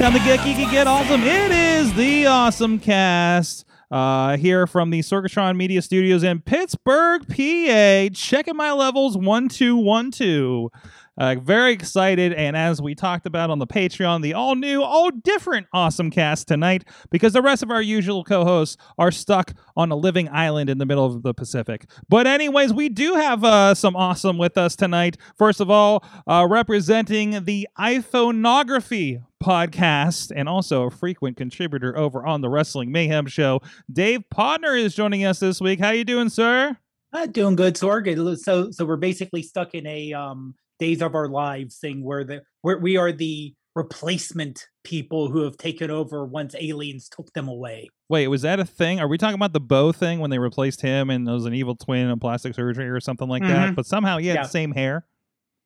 Time to get geeky, get awesome. It is the Awesome Cast. Uh, here from the Sorgatron Media Studios in Pittsburgh, PA. Checking my levels one two one two. Uh, very excited, and as we talked about on the Patreon, the all new, all different Awesome Cast tonight because the rest of our usual co-hosts are stuck on a living island in the middle of the Pacific. But anyways, we do have uh, some awesome with us tonight. First of all, uh, representing the iPhoneography podcast and also a frequent contributor over on the Wrestling Mayhem show. Dave Potter is joining us this week. How you doing, sir? Uh, doing good, Sorg. So, so we're basically stuck in a um, days of our lives thing where the where we are the replacement people who have taken over once aliens took them away. Wait, was that a thing? Are we talking about the Bo thing when they replaced him and there was an evil twin and plastic surgery or something like that? Mhm. But somehow he had Yeah. the same hair.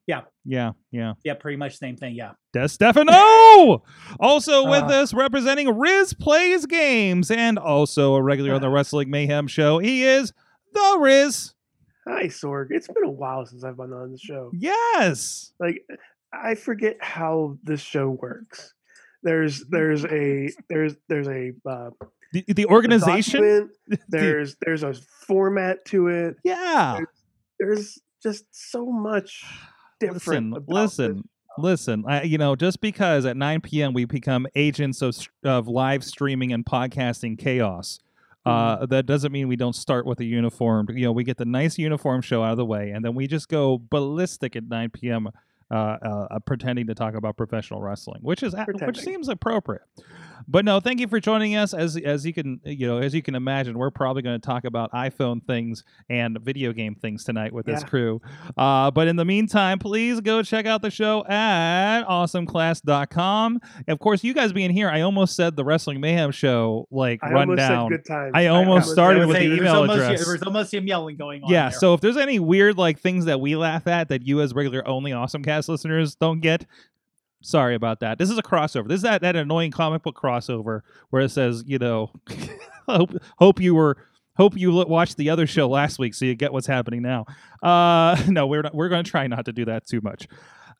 Yeah. Yeah, yeah. Yeah, pretty much same thing. Yeah. Des Stefano! Also with Uh. us representing Riz Plays Games and also a regular on the Wrestling Mayhem show. He is the Riz. Hi, Sorg. It's been a while since I've been on the show. Yes. Like, I forget how this show works. There's there's a there's there's a uh, The, the organization. The- there's there's a format to it. yeah. There's just so much different. Listen, listen, this. listen. I, you know, just because at 9 p.m. we become agents of of live streaming and podcasting chaos. Uh, that doesn't mean we don't start with a uniformed. You know, we get the nice uniform show out of the way, and then we just go ballistic at 9 p.m. Uh, uh, uh, pretending to talk about professional wrestling, which is a- which seems appropriate. But no, thank you for joining us. As as you can you know as you can imagine, we're probably going to talk about iPhone things and video game things tonight with this crew. Uh, but in the meantime, please go check out the show at awesomecast.com. Of course, you guys being here, I almost said the Wrestling Mayhem show like I run almost down. said good times. I almost started I with was the saying, there email almost, address. There was almost some yelling going on. Yeah, there. so if there's any weird like things that we laugh at that you as regular only awesome cast listeners don't get, sorry about that. This is a crossover. This is that, that annoying comic book crossover where it says, you know, hope hope you were hope you watched the other show last week so you get what's happening now. Uh no, we're not, we're going to try not to do that too much.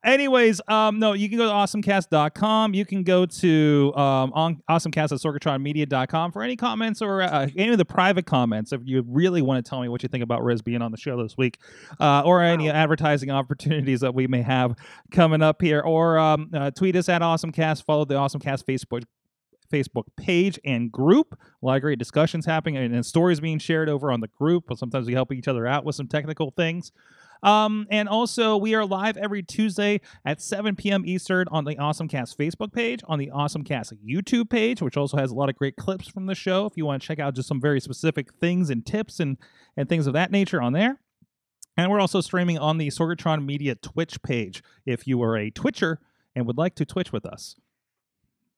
Anyways, um, no, you can go to awesomecast.com. You can go to um, on awesomecast at sorgatronmedia.com for any comments or uh, any of the private comments if you really want to tell me what you think about Riz being on the show this week uh, or any advertising opportunities that we may have coming up here. Or um, uh, tweet us at awesomecast, follow the awesomecast Facebook Facebook page and group. A lot of great discussions happening and, and stories being shared over on the group. But sometimes we help each other out with some technical things. Um, and also, we are live every Tuesday at 7 p.m. Eastern on the Awesome Cast Facebook page, on the Awesome Cast YouTube page, which also has a lot of great clips from the show. If you want to check out just some very specific things and tips and and things of that nature on there. And we're also streaming on the Sorgatron Media Twitch page if you are a Twitcher and would like to Twitch with us.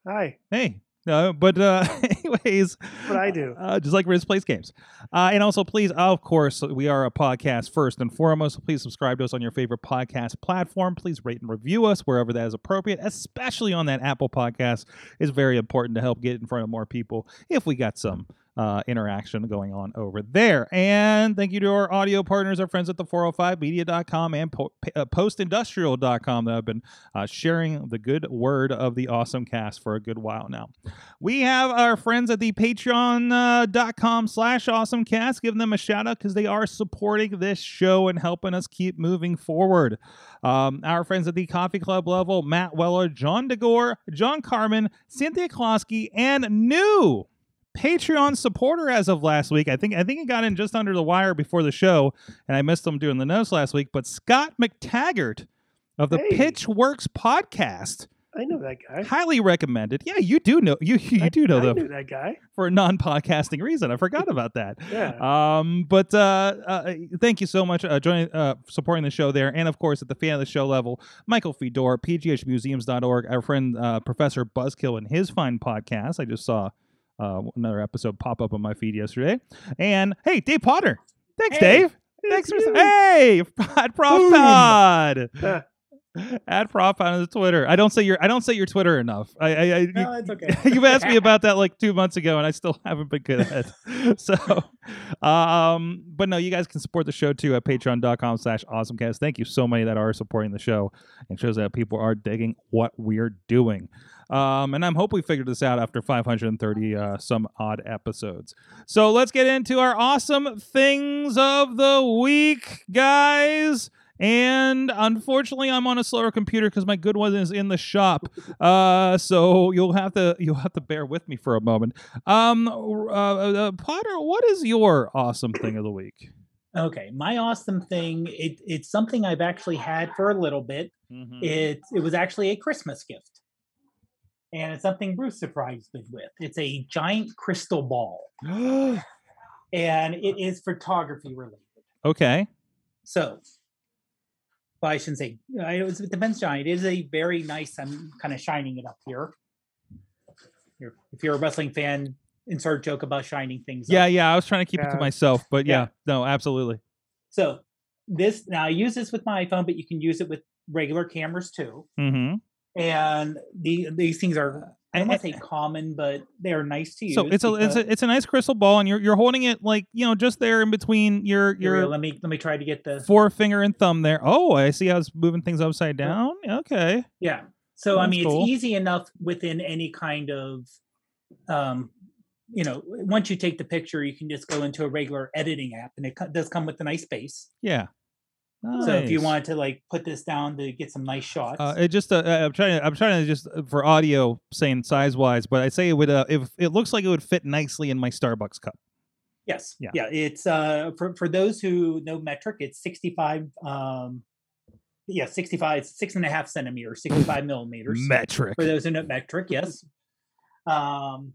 Hi, Hey, no, but uh, anyways, what I do. uh, just like Riz plays games. Uh, and also, please, of course, we are a podcast first and foremost. Please subscribe to us on your favorite podcast platform. Please rate and review us wherever that is appropriate, especially on that Apple podcast. is very important to help get in front of more people if we got some uh, interaction going on over there. And thank you to our audio partners, our friends at the 405media.com and po- uh, postindustrial.com that have been uh, sharing the good word of the awesome cast for a good while now. We have our friends at the patreon.com slash awesomecast. Give them a shout out because they are supporting this show and helping us keep moving forward. Um, our friends at the coffee club level, Matt Weller, John DeGore, John Carmen, Cynthia Klosky, and new Patreon supporter as of last week. I think I think he got in just under the wire before the show, and I missed him doing the notes last week. But Scott McTaggart of the Hey. Pitchworks podcast I know that guy. Highly recommended. Yeah, you do know you you I- do know I them that guy. for a non-podcasting reason. I forgot about that. Yeah. Um, but uh, uh, thank you so much uh, joining, uh, supporting the show there, and of course at the fan of the show level, Michael Fedor, pghmuseums.org, our friend uh, Professor Buzzkill and his fine podcast. I just saw uh, another episode pop up on my feed yesterday, and hey, Dave Potter, thanks, Hey, Dave. Thanks for you. hey, at Prof. Pod. At Prof on the Twitter. I don't say your I don't say your Twitter enough. I, I, I No, it's okay. You've asked me about that like two months ago, and I still haven't been good at it. so, um, but no, you guys can support the show too at patreon.com slash awesomecast. Thank you so many that are supporting the show and shows that people are digging what we're doing. Um, and I'm hope we figured this out after 530 uh, some odd episodes. So let's get into our awesome things of the week, guys. And unfortunately, I'm on a slower computer because my good one is in the shop. Uh, so you'll have to you'll have to bear with me for a moment. Um, uh, uh, Potter, what is your awesome thing of the week? Okay, my awesome thing. It, it's something I've actually had for a little bit. Mm-hmm. It it was actually a Christmas gift, and it's something Bruce surprised me with. It's a giant crystal ball, and it is photography related. okay. So, well, I shouldn't say. uh, It, was, it depends, giant. It is a very nice. I'm kind of shining it up here. Here, if you're a wrestling fan, insert joke about shining things. Yeah, up. yeah. I was trying to keep it to myself, but yeah, Yeah. no, absolutely. So this now I use this with my iPhone, but you can use it with regular cameras too. Mm-hmm. And the these things are I don't want to say common, but they are nice to use. So it's a it's a it's a nice crystal ball, and you're you're holding it like you know just there in between your your let me let me try to get the forefinger and thumb there. Oh, I see how it's moving things upside down. Okay. yeah. So I mean, cool. it's easy enough within any kind of, um, you know, once you take the picture, you can just go into a regular editing app, and it co- does come with a nice base. Yeah. So if you wanted to like put this down to get some nice shots, Uh, it just uh, I'm trying to I'm trying to just uh, for audio saying size wise, but I say it would uh, if it looks like it would fit nicely in my Starbucks cup. Yes. Yeah. Yeah. It's uh for for those who know metric, it's 65 um yeah, 65, it's six and a half centimeters, 65 millimeters. Metric. For those who know metric, yes. Um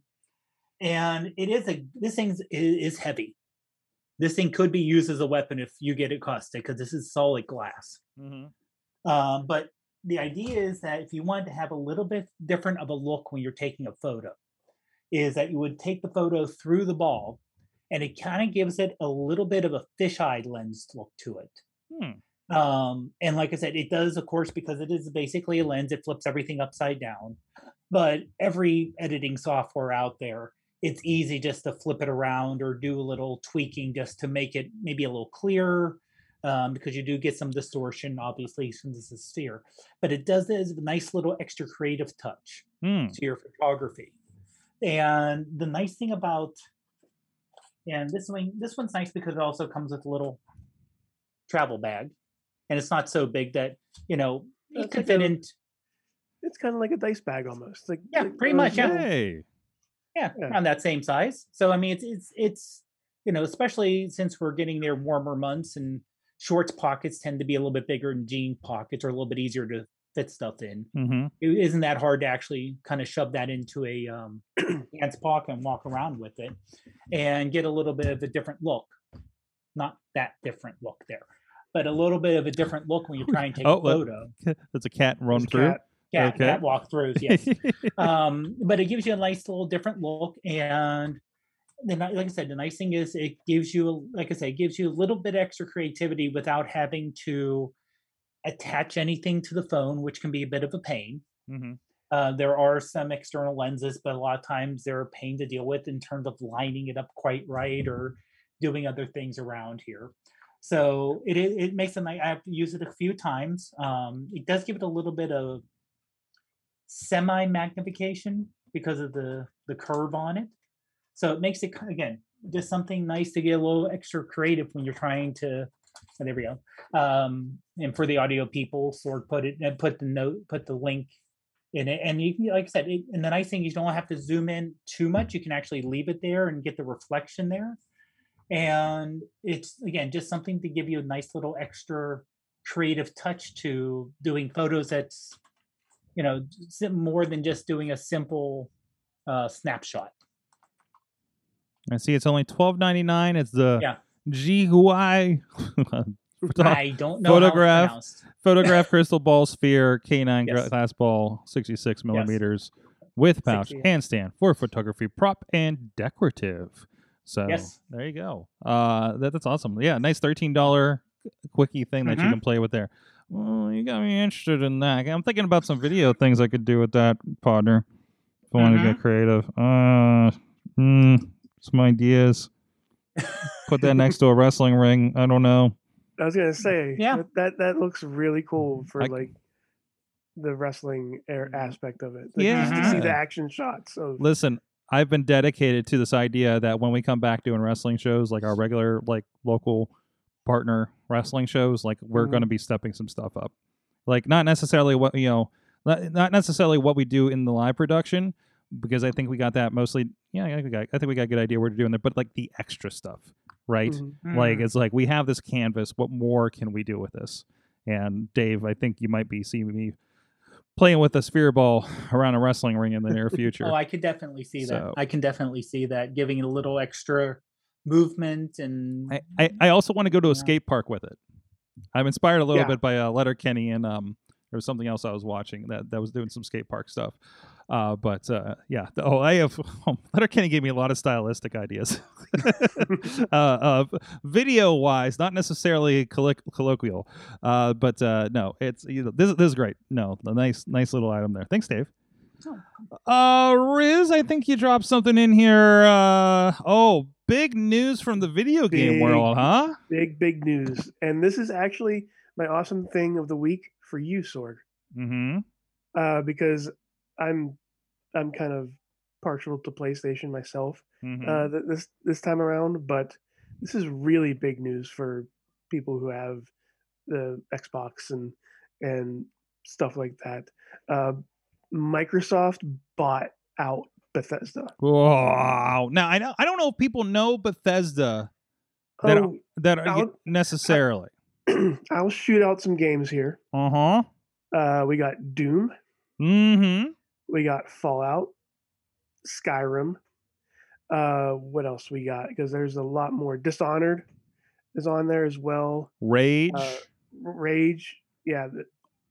and it is a this thing is, is heavy. This thing could be used as a weapon if you get it caustic because this is solid glass. Mm-hmm. Um, but the idea is that if you wanted to have a little bit different of a look when you're taking a photo, is that you would take the photo through the ball, and it kind of gives it a little bit of a fisheye lens look to it. Hmm. Um, and like I said, it does, of course, because it is basically a lens. It flips everything upside down. But every editing software out there, it's easy just to flip it around or do a little tweaking just to make it maybe a little clearer um, because you do get some distortion, obviously, since it's a sphere. But it does this a nice little extra creative touch Hmm. to your photography. And the nice thing about and this one this one's nice because it also comes with a little travel bag. And it's not so big that, you know, it could fit It's kind of like a dice bag almost. Like Yeah, like pretty much, yeah. Hey. Yeah, Yeah. around that same size. So I mean it's it's it's you know, especially since we're getting near warmer months and shorts pockets tend to be a little bit bigger and jean pockets are a little bit easier to fit stuff in. Mm-hmm. it isn't that hard to actually kind of shove that into a um, pants pocket and walk around with it and get a little bit of a different look. Not that different look there, but a little bit of a different look when you try and take Oh, a photo. That's a cat run There's through. cat. Cat, okay. cat walk throughs, yes. um, but it gives you a nice little different look. And the, ni- like I said, the nice thing is it gives you, like I said, it gives you a little bit extra creativity without having to attach anything to the phone, which can be a bit of a pain. Mhm. Uh, there are some external lenses, but a lot of times they're a pain to deal with in terms of lining it up quite right or doing other things around here. So it it, makes it. nice- I have used it a few times. Um, it does give it a little bit of semi magnification because of the the curve on it. So it makes it again just something nice to get a little extra creative when you're trying to. oh, there we go. Um, and for the audio people, sort put it and put the note, put the link in it, and you can, like I said, it, and the nice thing is you don't have to zoom in too much. You can actually leave it there and get the reflection there. And it's again just something to give you a nice little extra creative touch to doing photos that's you know more than just doing a simple uh, snapshot. I see it's only twelve ninety nine. It's the Yeah. GUI I don't know Photograph. Photograph crystal ball sphere K9 Yes. glass ball 66 millimeters with pouch 60. handstand for photography prop and decorative. So Yes. there you go. Uh, that, that's awesome. Yeah, nice thirteen dollar quickie thing that you Mhm. can play with there. Well, you got me interested in that. I'm thinking about some video things I could do with that partner. If I want to get Mm-hmm. creative, uh, mm, some ideas. Put that next to a wrestling ring. I don't know. I was gonna say, Yeah. that that, that looks really cool for I- like the wrestling air aspect of it. Like, just to see the action shots. So Listen, I've been dedicated to this idea that when we come back doing wrestling shows, like our regular, like local partner wrestling shows, like we're Mhm. going to be stepping some stuff up. Like not necessarily what you know, not, not necessarily what we do in the live production, because I think we got that mostly. Yeah, I think we got, I think we got a good idea what we're doing there, but like the extra stuff, right? mhm. Like Mm. it's like we have this canvas. What more can we do with this? And Dave, I think you might be seeing me playing with a sphere ball around a wrestling ring in the near future. Oh, I could definitely see So- that. I can definitely see that giving it a little extra movement and I, I, I also want to go to a Yeah. skate park with it. I'm inspired a little Yeah. bit by uh, Letterkenny and um there was something else I was watching that that was doing some skate park stuff. Uh, but uh, yeah, the- oh, I have oh, Letterkenny gave me a lot of stylistic ideas. uh, uh, video wise, not necessarily colloq- colloquial, uh, but uh, no, it's you know, this this is great. No, the nice nice little item there. Thanks, Dave. Uh, Riz, I think you dropped something in here. Uh, oh, big news from the video game Big. world, huh? big big news, and this is actually my awesome thing of the week for you, Sorg, Mm-hmm. uh, because I'm I'm kind of partial to PlayStation myself. mm-hmm. uh, this this time around, but this is really big news for people who have the Xbox and and stuff like that. Uh, Microsoft bought out Bethesda. Wow. Now I know I don't know if people know Bethesda That- Oh, that necessarily. I'll shoot out some games here. Uh huh. Uh, we got Doom, Mm-hmm. we got Fallout, Skyrim. Uh, what else we got? Because there's a lot more. Dishonored is on there as well. Rage. uh, Rage, yeah, the,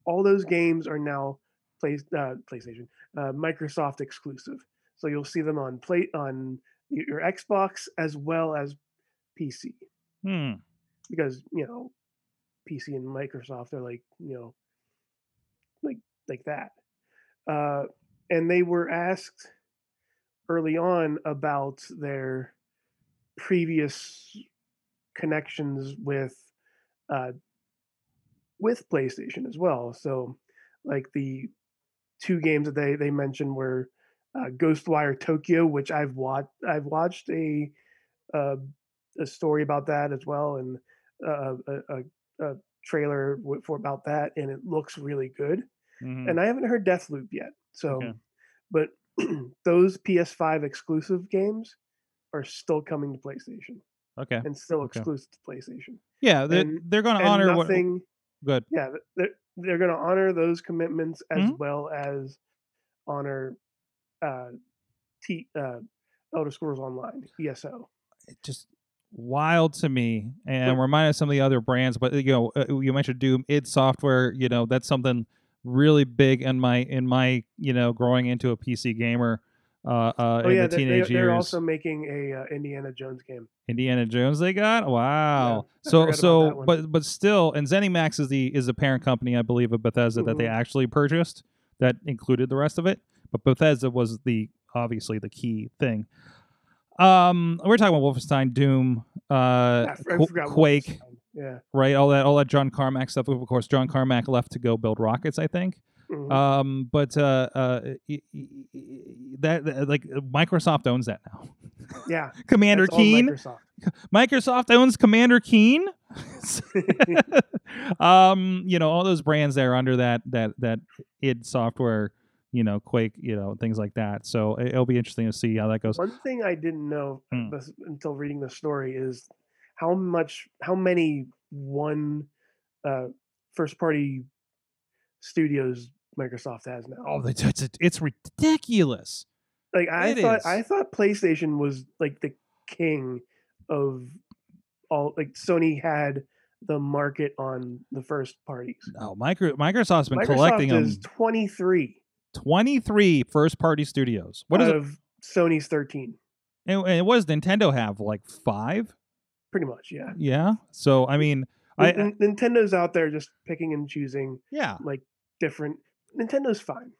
all those games are now play, uh, PlayStation, uh, Microsoft exclusive. So you'll see them on plate on your Xbox as well as PC hmm. because you know PC and Microsoft are like you know like like that. Uh, and they were asked early on about their previous connections with uh, with PlayStation as well. So, like the two games that they they mentioned were uh, Ghostwire Tokyo, which I've watched. I've watched a uh, a story about that as well, and uh, a, a, a trailer for about that, and it looks really good. Mhm. And I haven't heard Deathloop yet, so Okay. but those PS5 exclusive games are still coming to PlayStation Okay. and still Okay. exclusive to PlayStation. Yeah, they're, and- they're going to honor what. nothing. Good. Yeah, they're they're going to honor those commitments as Mhm. well as honor uh, T uh, Elder Scrolls Online ESO. just wild to me and remind us some of the other brands but you know uh, you mentioned doom id software you know that's something really big in my in my you know growing into a pc gamer uh, uh Oh in yeah, the they, they're also making a uh, Indiana Jones game. indiana jones they got wow I so so but but still and zenimax is the is the parent company i believe of bethesda that they Mhm. actually purchased that included the rest of it but bethesda was the obviously the key thing um we're talking about wolfenstein doom uh I, f- I quake Yeah. right? All that, all that John Carmack stuff. Of course, John Carmack left to go build rockets, I think. mhm. Um, but uh, uh, that, that- like Microsoft owns that now. yeah. Commander Keen. Microsoft. Microsoft owns Commander Keen. um, you know, all those brands there under that that that id software. You know, Quake. You know, things like that. So it- it'll be interesting to see how that goes. One thing I didn't know Hmm. bes- until reading the story is how much, how many one uh, first party studios Microsoft has now. Oh, it's it's, it's ridiculous. like I it thought is. I thought PlayStation was like the king of all like Sony had the market on the first parties. No, micro, Microsoft's been Microsoft collecting them. is 23 23 first party studios. What is it? of Sony's 13. And, and what does Nintendo have? Like five? Pretty much, yeah. Yeah. So I mean, I, Nin- Nintendo's out there just picking and choosing yeah. like different Nintendo's fine.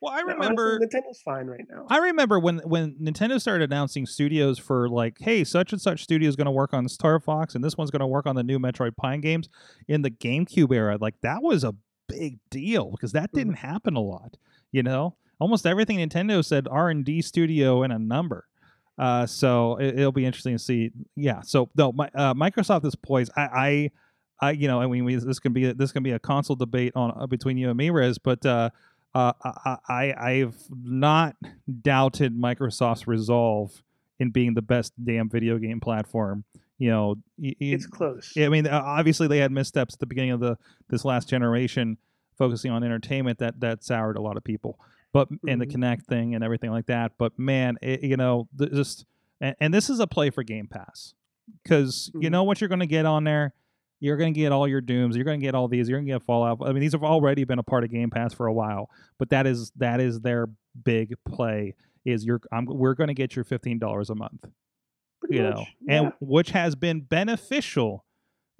Well, I Honestly, remember. Nintendo's fine right now. I remember when when Nintendo started announcing studios for like, hey, such and such studio is going to work on Star Fox, and this one's going to work on the new Metroid Prime games in the GameCube era. Like that was a big deal because that didn't happen a lot. You know, almost everything Nintendo said R and D studio and a number. Uh, so it, it'll be interesting to see. Yeah. So no, my, uh, Microsoft is poised. I, I, I, you know, I mean, we, this can be this can be a console debate on uh, between you and me, Riz, but. Uh, uh, I, I I've not doubted Microsoft's resolve in being the best damn video game platform. You know, y- y- it's close. I mean, obviously they had missteps at the beginning of the this last generation, focusing on entertainment that that soured a lot of people. But and the. Kinect thing and everything like that. But man, it, you know, th- just and, and this is a play for Game Pass because you Mhm. know what you're going to get on there. You're going to get all your Dooms. You're going to get all these. You're going to get Fallout. I mean, these have already been a part of Game Pass for a while, but that is that is their big play. Is you're I'm, we're going to get your fifteen dollars a month Pretty you much, know, yeah. and which has been beneficial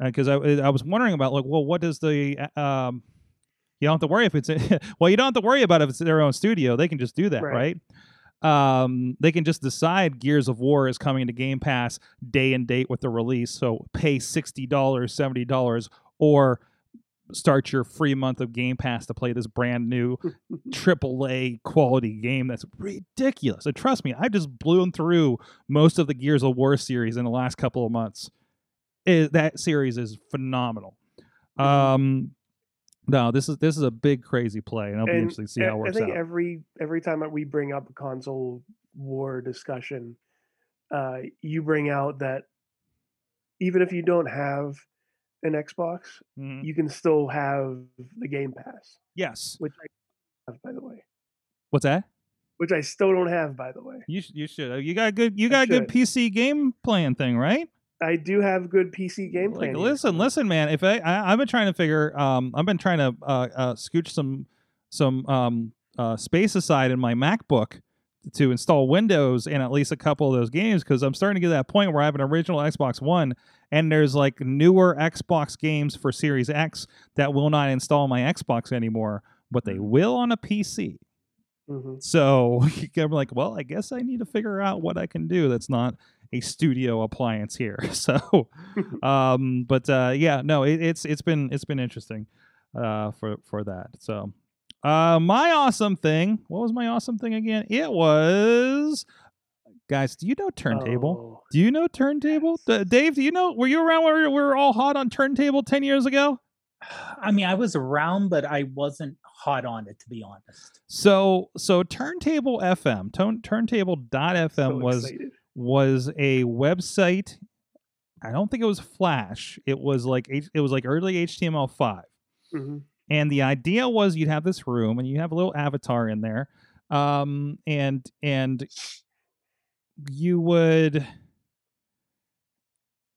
because I I was wondering about like, well, what does the uh, um, you don't have to worry if it's well, you don't have to worry about if it's their own studio. They can just do that, right? Right. Um, they can just decide Gears of War is coming to Game Pass day and date with the release. So pay sixty dollars, seventy dollars, or start your free month of Game Pass to play this brand new triple A quality game that's ridiculous. And trust me, I just blew through most of the Gears of War series in the last couple of months. It, that series is phenomenal. Mhm. Um, no, this is this is a big crazy play, and I'll be And interested to see how it works out. I think out. every every time that we bring up a console war discussion, uh, you bring out that even if you don't have an Xbox, Mhm. you can still have the Game Pass, Yes. which I have, by the way. What's that? Which I still don't have, by the way. You you should. You got a good. You got a good should. PC game playing thing, right? I do have good PC game Like, plan. here. listen, listen, man. If I, I I've been trying to figure, um, I've been trying to uh, uh scooch some some um uh space aside in my MacBook to install Windows and at least a couple of those games because I'm starting to get to that point where I have an original Xbox One and there's like newer Xbox games for Series X that will not install my Xbox anymore, but they will on a PC. Mhm. So I'm like, well, I guess I need to figure out what I can do that's not a studio appliance here. So, um, but uh, yeah, no, it, it's it's been it's been interesting uh, for for that. So, uh, my awesome thing. What was my awesome thing again? It was, guys. Do you know Turntable? Oh, Do you know Turntable? D- Dave, do you know? Were you around where we were all hot on Turntable ten years ago? I mean, I was around, but I wasn't hot on it to be honest. So so Turntable FM, turn, turntable.fm so was excited. was a website. I don't think it was Flash. It was like it was like early HTML5. Mhm. And the idea was you'd have this room and you have a little avatar in there. Um and and you would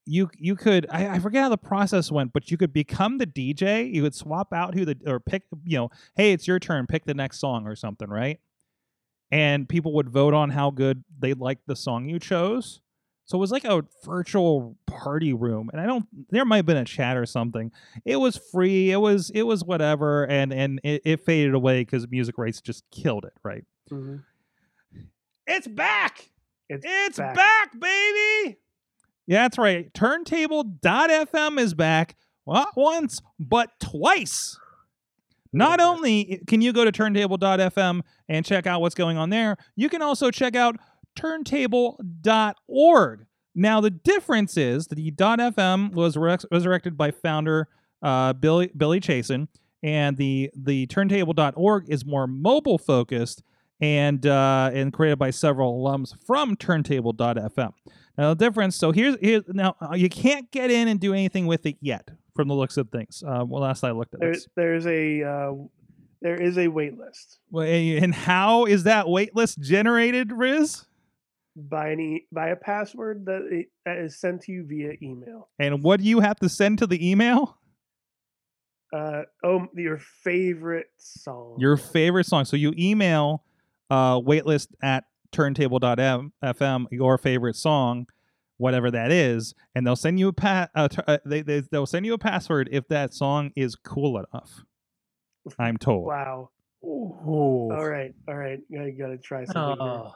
you you could I, I forget how the process went, but you could become the DJ. You would swap out who the or pick you know, hey, it's your turn, pick the next song or something, right? And people would vote on how good they liked the song you chose. So it was like a virtual party room, and I don't. There might have been a chat or something. It was free. It was it was whatever, and and it, it faded away because music rates just killed it. Right? Mhm. It's back. It's It's back, back. baby. Yeah, that's right. Turntable.fm is back. Not once, but twice. Not only can you go to turntable.fm and check out what's going on there, you can also check out turntable.org. Now, the difference is that the .fm was rex- resurrected by founder uh, Billy Billy Chasen, and the the turntable.org is more mobile focused and uh, and created by several alums from turntable.fm. Now, the difference. So here's here's now uh, you can't get in and do anything with it yet, from the looks of things. Uh, well, last I looked at There, this. there's a uh, There is a wait list Well, And how is that waitlist generated, Riz? By any by a password that, i- that is sent to you via email. And what do you have to send to the email? Uh, oh, your favorite song. Your favorite song. So you email uh, waitlist at turntable.fm your favorite song, whatever that is, and they'll send you a pa- uh, t- uh, they, they they'll send you a password if that song is cool enough. I'm told. wow. Oh. All right, all right. I gotta try something. here. Oh.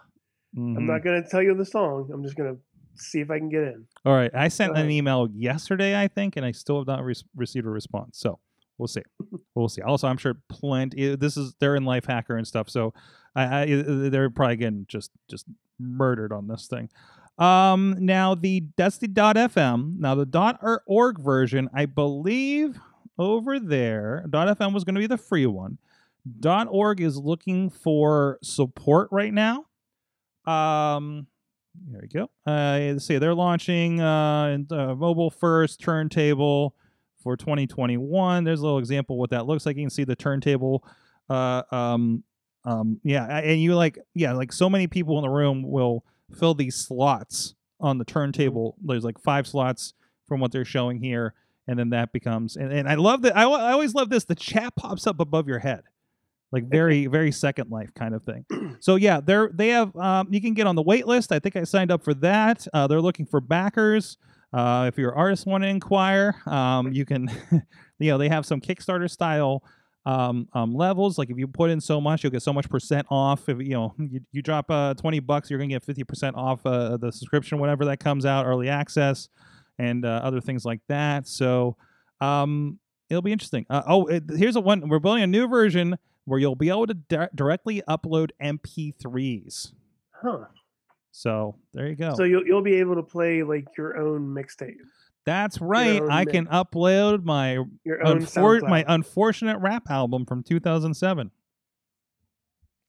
Mhm. I'm not gonna tell you the song. I'm just gonna see if I can get in. All right, I sent an email yesterday, I think, and I still have not re- received a response. So we'll see. We'll see. Also, I'm sure plenty. This is they're in Lifehacker and stuff, so I, I they're probably getting just just murdered on this thing. Um, now the that's the .fm. Now the dot or- .org version, I believe over there, .fm was going to be the free one. .org is looking for support right now. Um, there we go. Uh, let's see, they're launching uh, uh, mobile first turntable for 2021. There's a little example what that looks like. You can see the turntable. Uh, um, um, yeah, and you like, yeah, like so many people in the room will fill these slots on the turntable. There's like five slots from what they're showing here, and then that becomes. And, and I love that. I, I always love this. The chat pops up above your head, like very, very Second Life kind of thing. So yeah, they're they have um, you can get on the wait list. I think I signed up for that. Uh, they're looking for backers. Uh, if your artist want to inquire, um, you can, you know, they have some Kickstarter style um, um, levels. Like if you put in so much, you'll get so much percent off. If you know you, you drop uh, twenty bucks, you're gonna get fifty percent off uh, the subscription whenever that comes out, early access, and uh, other things like that. So um, it'll be interesting. Uh, oh, it, here's a one. We're building a new version where you'll be able to di- directly upload MP3s. Huh. So there you go. So you'll you'll be able to play like your own mixtape, That's right. I can upload my your own unfor- my unfortunate rap album from 2007.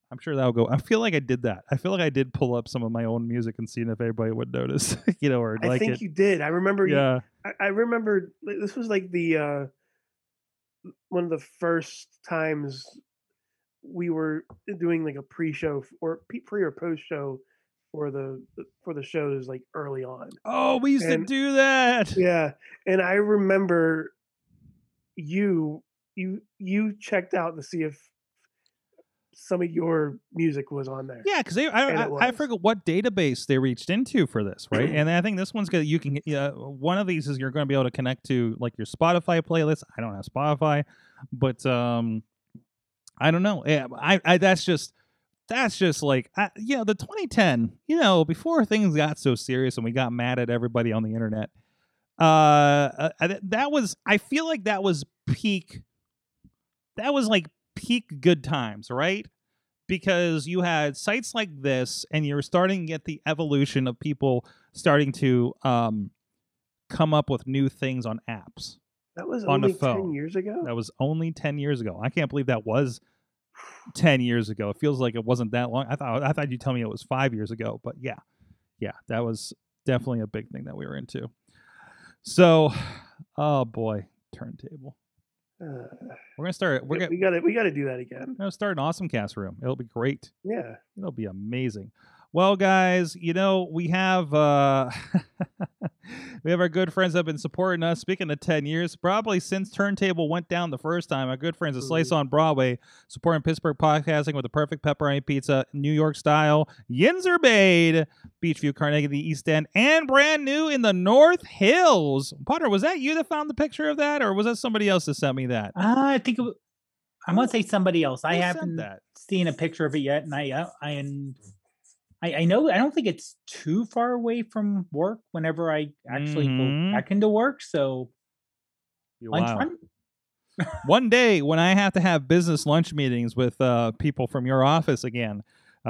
I'm sure that'll go. I feel like I did that. I feel like I did pull up some of my own music and see if everybody would notice, you know, or I like think it. you did. I remember. You, yeah. I, I remember this was like the uh, one of the first times we were doing like a pre-show or pre or post-show for the for the shows like early on. Oh, we used And- to do that. Yeah, and I remember you you you checked out to see if some of your music was on there. Yeah, because I, I, I forget what database they reached into for this, right? and I think this one's good. You can uh, one of these is you're going to be able to connect to like your Spotify playlist. I don't have Spotify, but um, I don't know. Yeah, I, I that's just that's just like I, you know the 2010. You know, before things got so serious and we got mad at everybody on the internet. Uh, uh, that was I feel like that was peak. That was like peak good times, right? because you had sites like this and you're starting to get the evolution of people starting to um, come up with new things on apps. That was On only ten phone. years ago. That was only 10 years ago. I can't believe that was 10 years ago. It feels like it wasn't that long. I thought I thought you'd tell me it was 5 years ago, but yeah. Yeah, that was definitely a big thing that we were into. So, oh boy, turntable. Uh, We're going to start we're we going got to we got to do that again. Gonna start an awesome cast room. It'll be great. Yeah. It'll be amazing. Well, guys, you know, we have uh we have our good friends that have been supporting us. Speaking of 10 years, probably since Turntable went down the first time, our good friends at Slice on Broadway, supporting Pittsburgh podcasting with the perfect pepperoni pizza, New York style, Yinzer Bade, Beechview, Carnegie, the East End, and brand new in the North Hills. Potter, was that you that found the picture of that, or was that somebody else that sent me that? Uh, I think it, I want to say somebody else. I Who sent haven't seen a picture of it yet, and I uh, I I, I know I don't think it's too far away from work. Whenever I actually Mhm. go back into work, so Wow. one day when I have to have business lunch meetings with uh, people from your office again, uh,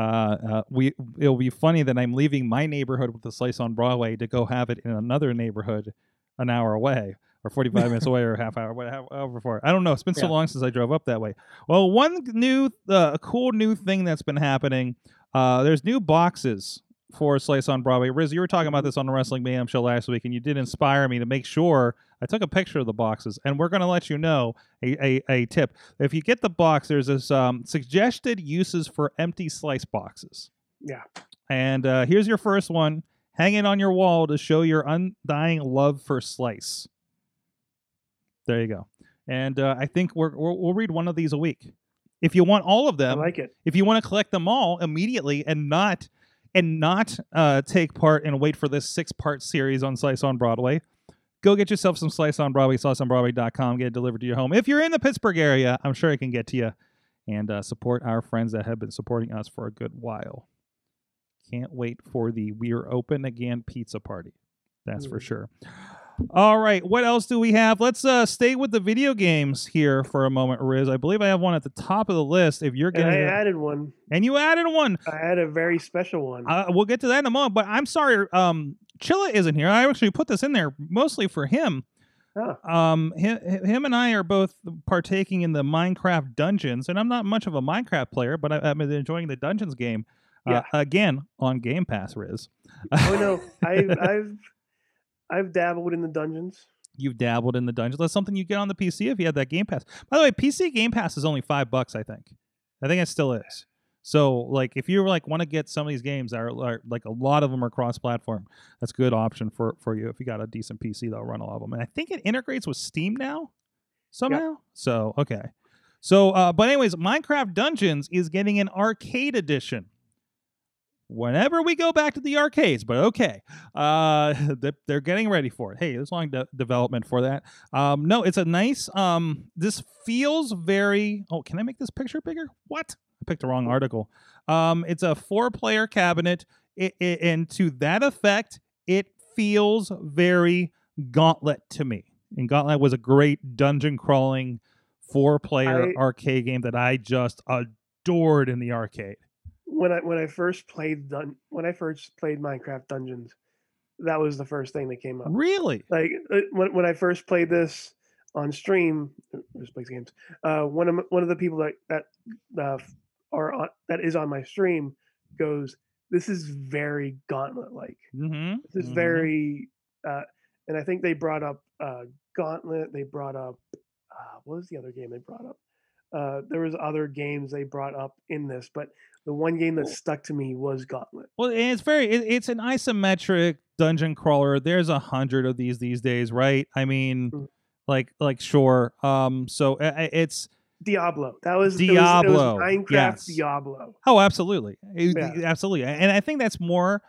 uh, we it'll be funny that I'm leaving my neighborhood with the slice on Broadway to go have it in another neighborhood an hour away or 45 minutes away or a half hour, whatever far. I don't know. It's been so Yeah. long since I drove up that way. Well, one new, uh, cool new thing that's been happening. Uh, there's new boxes for Slice on Broadway. Riz, you were talking about this on the Wrestling Mayhem show last week, and you did inspire me to make sure I took a picture of the boxes. And we're going to let you know a, a, a tip. If you get the box, there's this um, suggested uses for empty slice boxes. Yeah. And uh, here's your first one. Hang it on your wall to show your undying love for slice. There you go. And uh, I think we're, we'll, we'll read one of these a week. If you want all of I them, like it. if you want to collect them all immediately and not and not uh, take part and wait for this six part series on Slice on Broadway, go get yourself some Slice on Broadway, sliceonbroadway.com, get it delivered to your home. If you're in the Pittsburgh area, I'm sure it can get to you. And uh, support our friends that have been supporting us for a good while. Can't wait for the We're Open Again pizza party. That's for Mm. sure. All right, what else do we have? Let's uh, stay with the video games here for a moment, Riz. I believe I have one at the top of the list. If you're And getting I it- added one. and you added one. I had a very special one. Uh, we'll get to that in a moment. But I'm sorry, um, Chilla isn't here. I actually put this in there mostly for him. Oh. Um, him, him and I are both partaking in the Minecraft dungeons, and I'm not much of a Minecraft player, but I, I've enjoying the dungeons game. Uh, again on Game Pass, Riz. oh no, I've I've I've dabbled in the dungeons. You've dabbled in the dungeons. That's something you get on the PC if you have that Game Pass. By the way, PC Game Pass is only five bucks. I think. I think it still is. So, like, if you like want to get some of these games, are, are like a lot of them are cross-platform. That's a good option for for you if you got a decent PC. They'll run a lot of them, and I think it integrates with Steam now somehow. So, okay. So, uh, but anyways, Minecraft Dungeons is getting an arcade edition. Whenever we go back to the arcades, but okay, uh, they- they're getting ready for it. Hey, there's long de- development for that. Um, no, it's a nice. Um, this feels very. Oh, can I make this picture bigger? What? I picked the wrong article. Um, it's a four-player cabinet, it, it, and to that effect, it feels very Gauntlet to me. And Gauntlet was a great dungeon crawling four-player I- arcade game that I just adored in the arcade. When I when I first played dun- when I first played Minecraft Dungeons, that was the first thing that came up. Really? Like uh, when when I first played this on stream, uh, just plays games. Uh, one of m- one of the people that that uh, are on, that is on my stream goes, "This is very Gauntlet like." Mm-hmm. This is very, uh, and I think they brought up uh, Gauntlet. They brought up uh, what was the other game they brought up? Uh, there was other games they brought up in this, but the one game that stuck to me was Gauntlet. Well, and it's very it, it's an isometric dungeon crawler. There's a hundred of these these days, right? I mean, Mm. like like sure. Um, so it's Diablo. That was it was- it was, Diablo, Minecraft yes. Diablo. oh, absolutely, It- Yeah. absolutely, and I think that's more.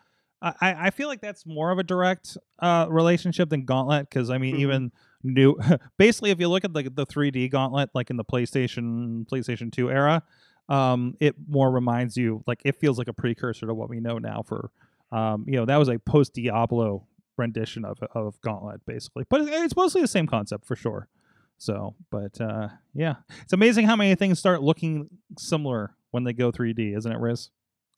I I feel like that's more of a direct uh relationship than Gauntlet because I mean Mhm. even new basically if you look at the the 3D Gauntlet like in the PlayStation PlayStation 2 era, um, it more reminds you like it feels like a precursor to what we know now for um, you know, that was a post Diablo rendition of of Gauntlet, basically. But it's mostly the same concept for sure. So, but uh, yeah, it's amazing how many things start looking similar when they go 3D, isn't it, Riz?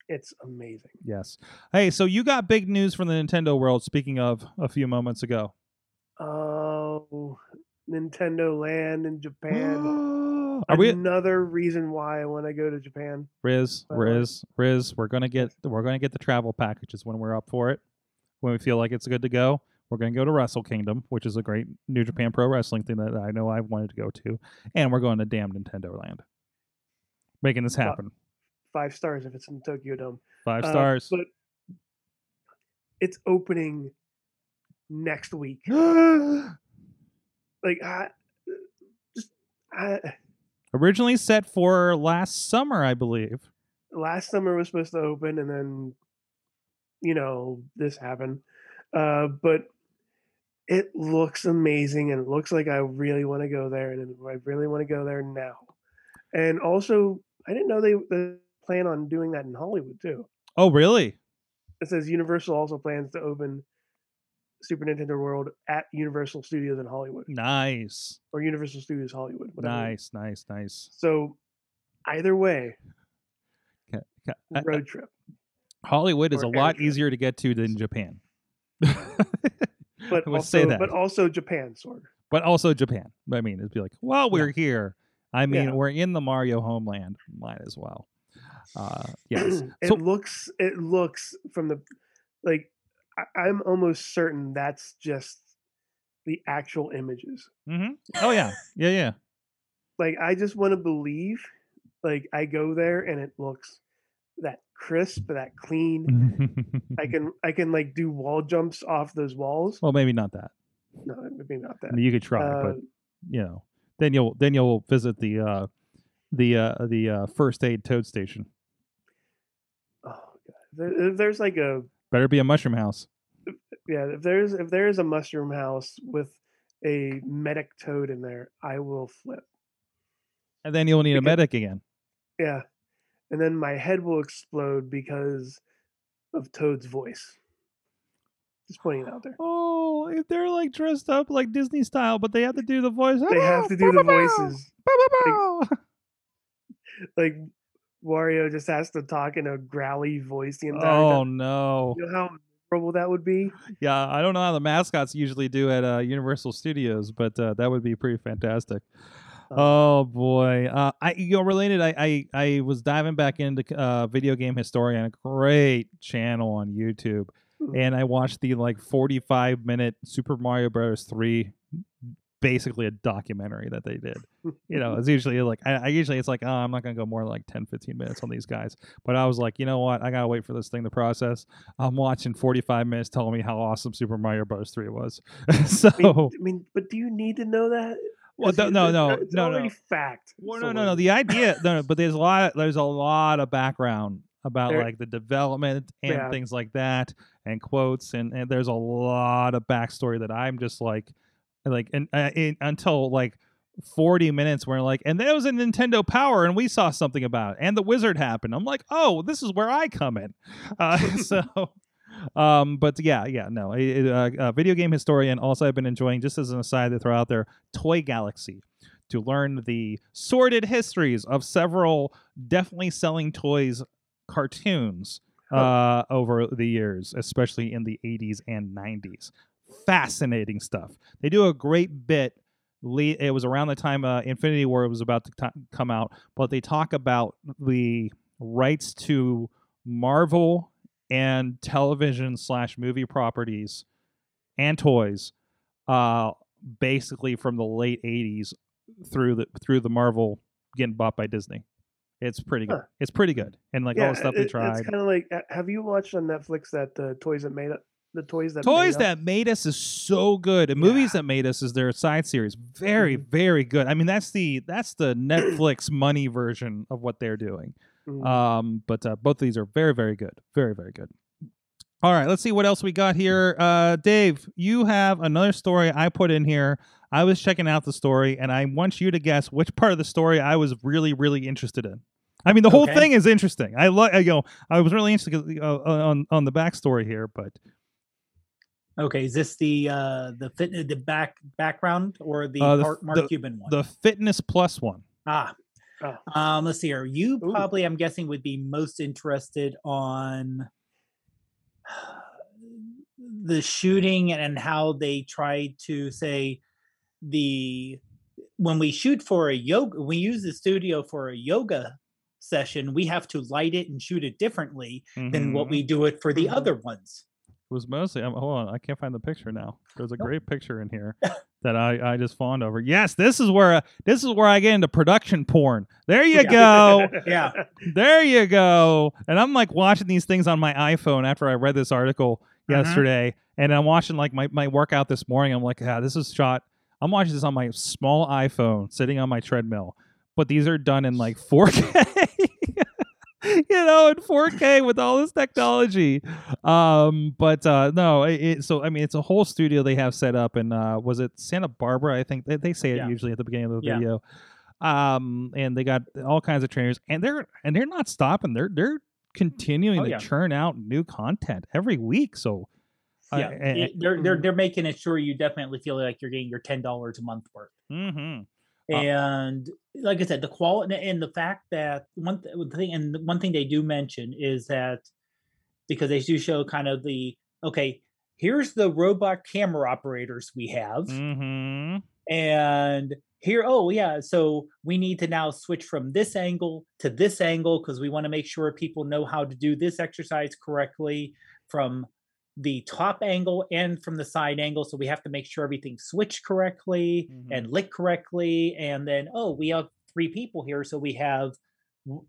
It's amazing. Yes. Hey, so you got big news from the Nintendo world. Speaking of a few moments ago, Oh, Nintendo Land in Japan. are we Another reason why I want to go to Japan. Riz, Uh, Riz, Riz? We're gonna get we're gonna get the travel packages when we're up for it. When we feel like it's good to go, we're gonna go to Wrestle Kingdom, which is a great New Japan Pro Wrestling thing that I know I've wanted to go to, and we're going to damn Nintendo Land, making this happen. Five stars if it's in Tokyo Dome. Five Uh, stars. but it's opening next week. Like, I, just I, Originally set for last summer, I believe. last summer was supposed to open, and then, you know, this happened. Uh, but it looks amazing, and it looks like I really want to go there, and I really want to go there now. And also, I didn't know they, they plan on doing that in Hollywood too. Oh, really? It says Universal also plans to open Super Nintendo World at Universal Studios in Hollywood Nice, or Universal Studios Hollywood. Whatever. nice, nice, nice. So either way, I- I- road trip. Hollywood is a lot trip. easier to get to than Japan. But I would also, say that. but also Japan, sort of. but also Japan. I mean, it'd be like, well, we're here. I mean, Yeah. we're in the Mario homeland. Might as well. Uh, yes. it so looks it looks from the like I, I'm almost certain that's just the actual images. mhm. oh yeah, yeah, yeah. Like I just want to believe like I go there and it looks that crisp, that clean. I can I can like do wall jumps off those walls. well, maybe not that. No, maybe not that. You could try, Uh, but you know, then you'll then you'll visit the uh, the uh, the uh, first aid toad station. oh god. There, there's like a Better be a mushroom house. yeah, if there's if there is a mushroom house with a medic toad in there, I will flip. And then you'll need a medic again. Yeah. And then my head will explode because of Toad's voice. Just pointing it out there. Oh, if they're like dressed up like Disney style, but they have to do the voice. They have to do the voices. Like Wario just has to talk in a growly voice the entire Oh time. no! You know how miserable that would be? Yeah, I don't know how the mascots usually do at uh, Universal Studios, but uh, that would be pretty fantastic. Oh boy, uh, I you know related. I, I I was diving back into uh, video game historian, a great channel on YouTube, Mhm. and I watched the like forty five minute Super Mario Bros. three, basically a documentary that they did. You know, it's usually like I, I usually it's like oh I'm not gonna go more than like 10, 15 minutes on these guys, but I was like you know what I gotta wait for this thing to process. I'm watching forty five minutes telling me how awesome Super Mario Bros. three was. so I mean, I mean, but do you need to know that? well, no, no, no, it's no, already no. fact. Well, So, no, no, no. The idea, no, no, but there's a lot. There's a lot of background about There- like the development and Yeah. things like that, and quotes, and and there's a lot of backstory that I'm just like, like, and uh, in, until like 40 minutes where like, and there was a Nintendo Power, and we saw something about it, and the Wizard happened. I'm like, oh, this is where I come in. Uh, so. Um, but yeah, yeah, no. it- it, uh, uh, video game historian. Also, I've been enjoying just as an aside to throw out there, Toy Galaxy to learn the sordid histories of several definitely selling toys cartoons uh, over the years, especially in the 80s and 90s. Fascinating stuff. They do a great bit. It was around the time uh, Infinity War was about to t- come out, but they talk about the rights to Marvel and television slash movie properties and toys, uh, basically from the late 80s through the through the Marvel getting bought by Disney. It's pretty good. Huh. It's pretty good, and like all the stuff it- they tried. It's kind of like, uh, have you watched on Netflix that the toys that made it? The toys that Toys made Us? that made us is so good, and movies that made us is their side series. Very, Mhm. very good. I mean, that's the that's the Netflix money version of what they're doing. Mhm. Um, but uh, both of these are very, very good. Very, very good. All right, let's see what else we got here. Uh, Dave, you have another story I put in here. I was checking out the story, and I want you to guess which part of the story I was really, really interested in. I mean, the whole Okay. thing is interesting. I like, you know, I was really interested uh, on on the backstory here, but Okay, is this the uh the fit the back background or the, Uh, the Mark, Mark the- Cuban one? the Fitness Plus one. ah. Oh. Um, let's see here. You Ooh. probably, I'm guessing, would be most interested on the shooting and how they try to say the when we shoot for a yoga, we use the studio for a yoga session. We have to light it and shoot it differently than what Mhm. we do it for the Mhm. other ones. It was mostly. Um, hold on, I can't find the picture now. There's a Nope. great picture in here that I I just fawned over. Yes, this is where this is where I get into production porn. There you go. Yeah. there you go. And I'm like watching these things on my iPhone after I read this article Mhm. yesterday, and I'm watching like my my workout this morning. I'm like, ah, this is shot. I'm watching this on my small iPhone, sitting on my treadmill, but these are done in like 4K. you know, in 4K with all this technology. Um, but uh, no, it, it, so I mean, it's a whole studio they have set up, and uh, was it Santa Barbara? I think they, they say it Yeah. usually at the beginning of the Yeah. video. Um, and they got all kinds of trainers, and they're and they're not stopping. They're they're continuing Oh, to yeah. churn out new content every week. So. uh, Yeah, it- they're they're they're making it sure you definitely feel like you're getting your ten dollars a month worth. mm-hmm. Uh, and like I said, the quality and the fact that one th- thing and one thing they do mention is that because they do show kind of the okay, here's the robot camera operators we have, Mm-hmm. and here oh yeah so we need to now switch from this angle to this angle because we want to make sure people know how to do this exercise correctly from the top angle and from the side angle so we have to make sure everything's switched correctly Mhm. and lit correctly and then oh we have three people here so we have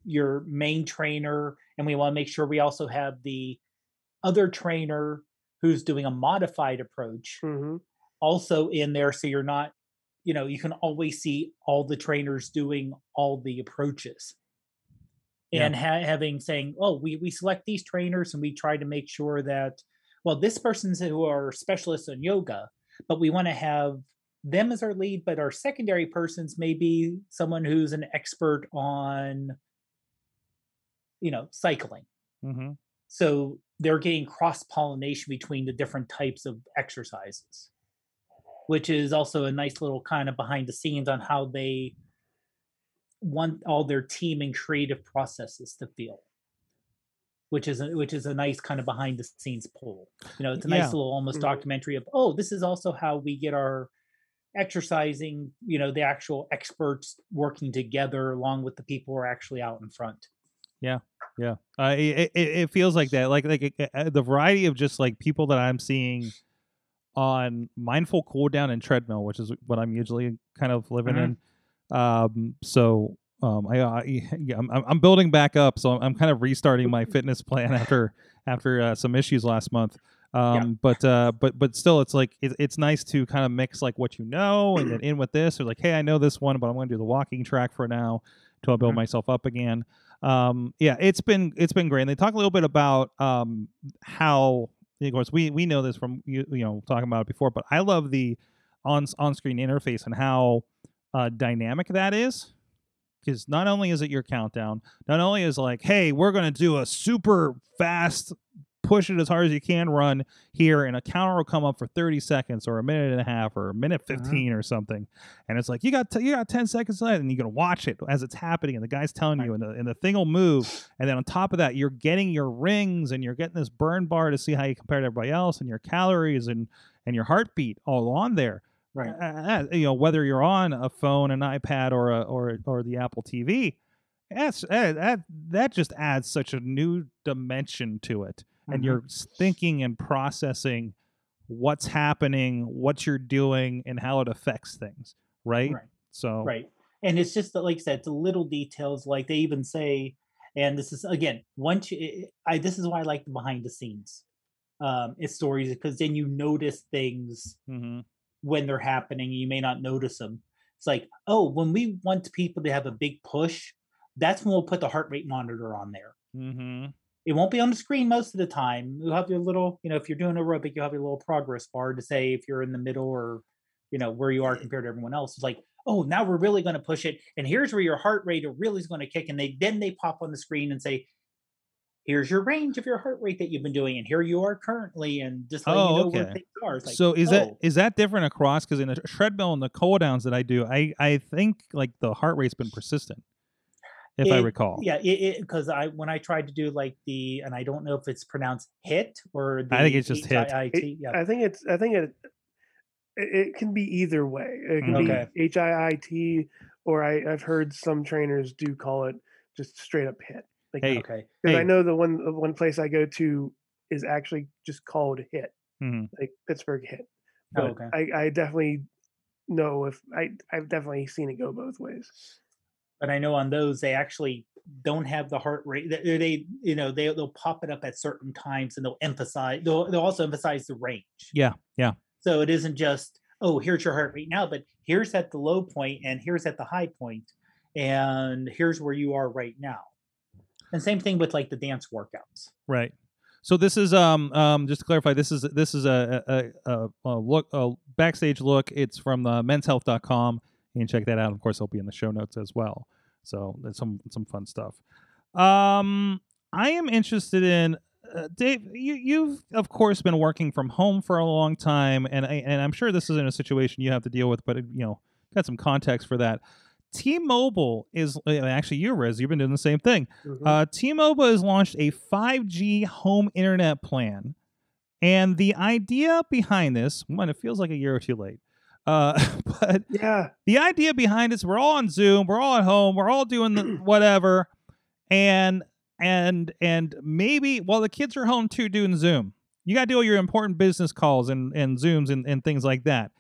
your main trainer and we want to make sure we also have the other trainer who's doing a modified approach hmm also in there so you're not you know you can always see all the trainers doing all the approaches Yeah. and ha- having saying oh we we select these trainers and we try to make sure that well this person's who are specialists in yoga but we want to have them as our lead but our secondary persons may be someone who's an expert on you know cycling. Hmm so they're getting cross pollination between the different types of exercises which is also a nice little kind of behind the scenes on how they want all their team and creative processes to feel which is a, which is a nice kind of behind the scenes pull you know it's a nice Yeah. little almost Mhm. documentary of oh this is also how we get our exercising you know the actual experts working together along with the people who are actually out in front Yeah, yeah, uh, it, it it feels like that. Like like uh, uh, the variety of just like people that I'm seeing on mindful cool down and treadmill, which is what I'm usually kind of living Mhm. in. Um, so um, I, I yeah, I'm, I'm building back up, so I'm, I'm kind of restarting my fitness plan after after uh, some issues last month. Um, but uh, but but still, it's like it, it's nice to kind of mix like what you know and then in with this, or like, hey, I know this one, but I'm going to do the walking track for now till I build Mhm. myself up again um yeah it's been it's been great and they talk a little bit about um how of course we we know this from you you know talking about it before but i love the on on screen interface and how uh dynamic that is because not only is it your countdown not only is like hey we're going to do a super fast push it as hard as you can run here and a counter will come up for 30 seconds or a minute and a half or a minute uh-huh. 15 or something. And it's like you got t- you got 10 seconds left and you're gonna watch it as it's happening and the guy's telling you and the, and the thing will move. And then on top of that you're getting your rings and you're getting this burn bar to see how you compare to everybody else and your calories and and your heartbeat all on there right. Uh, uh, you know whether you're on a phone an ipad or a, or or the apple tv that's uh, that that just adds such a new dimension to it. And Mhm. you're thinking and processing what's happening what you're doing and how it affects things right, right. So right. And it's just that like i said it's the little details like they even say and this is again once you i this is why i like the behind the scenes um it's stories because then you notice things mhm, when they're happening you may not notice them it's like oh when we want people to have a big push that's when we'll put the heart rate monitor on there. Mhm, it won't be on the screen most of the time. You'll have your little you know if you're doing aerobic you'll have your little progress bar to say if you're in the middle or you know where you are compared to everyone else. It's like oh now we're really going to push it and here's where your heart rate really is going to kick and they then they pop on the screen and say here's your range of your heart rate that you've been doing and here you are currently and just let Oh, you know where okay. things are like, so is that oh, is that different across because in the treadmill and the cool downs that i do i i think like the heart rate's been persistent if i recall yeah it because i when i tried to do like the and i don't know if it's pronounced hit or the I think it's just hit. HIIT, yeah I think it's. I think it. It it can be either way. It can Okay. be H I I T, or I, I've heard some trainers do call it just straight up hit. Like, Hey, okay because I know the one the one place I go to is actually just called hit, Mhm. like Pittsburgh hit. Oh, okay. I, I definitely know if I I've definitely seen it go both ways. but I know on those they actually don't have the heart rate. They, they you know they they'll pop it up at certain times and they'll emphasize. They'll they'll also emphasize the range. yeah yeah So it isn't just oh here's your heart rate now, but here's at the low point and here's at the high point, and here's where you are right now. And same thing with like the dance workouts. Right. So this is um um just to clarify this is this is a a, a, a look a backstage look. It's from the menshealth.com. You can check that out. Of course, it'll be in the show notes as well. So there's some some fun stuff. Um, I am interested in uh, Dave. You you've of course been working from home for a long time, and I, and I'm sure this isn't a situation you have to deal with, but you know got some context for that. T-Mobile is uh, actually you, Riz. You've been doing the same thing. Mhm. Uh, T-Mobile has launched a 5G home internet plan, and the idea behind this, one, it feels like a year or two late, Uh, but Yeah. the idea behind it is we're all on Zoom, we're all at home, we're all doing the whatever, and and and maybe while the kids are home too doing Zoom, you got to do all your important business calls and and Zooms and, and things like that.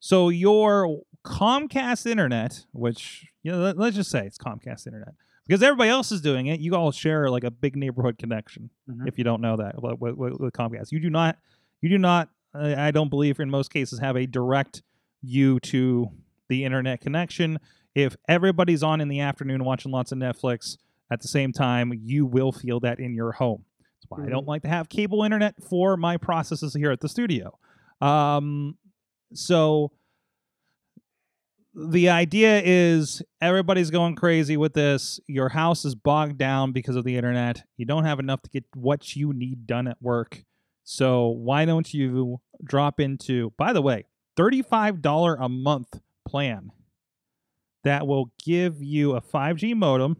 So your Comcast internet, which you know, let, us just say it's Comcast internet, because everybody else is doing it. You all share like a big neighborhood connection. Mhm. If you don't know that with, with, with Comcast, you do not. You do not. Uh, I don't believe in most cases have a direct you to the internet connection. If everybody's on in the afternoon watching lots of Netflix at the same time, you will feel that in your home. That's why I don't like to have cable internet for my processes here at the studio. Um, so the idea is everybody's going crazy with this. Your house is bogged down because of the internet. You don't have enough to get what you need done at work. So why don't you drop into, by the way, $35 a month plan that will give you a 5G modem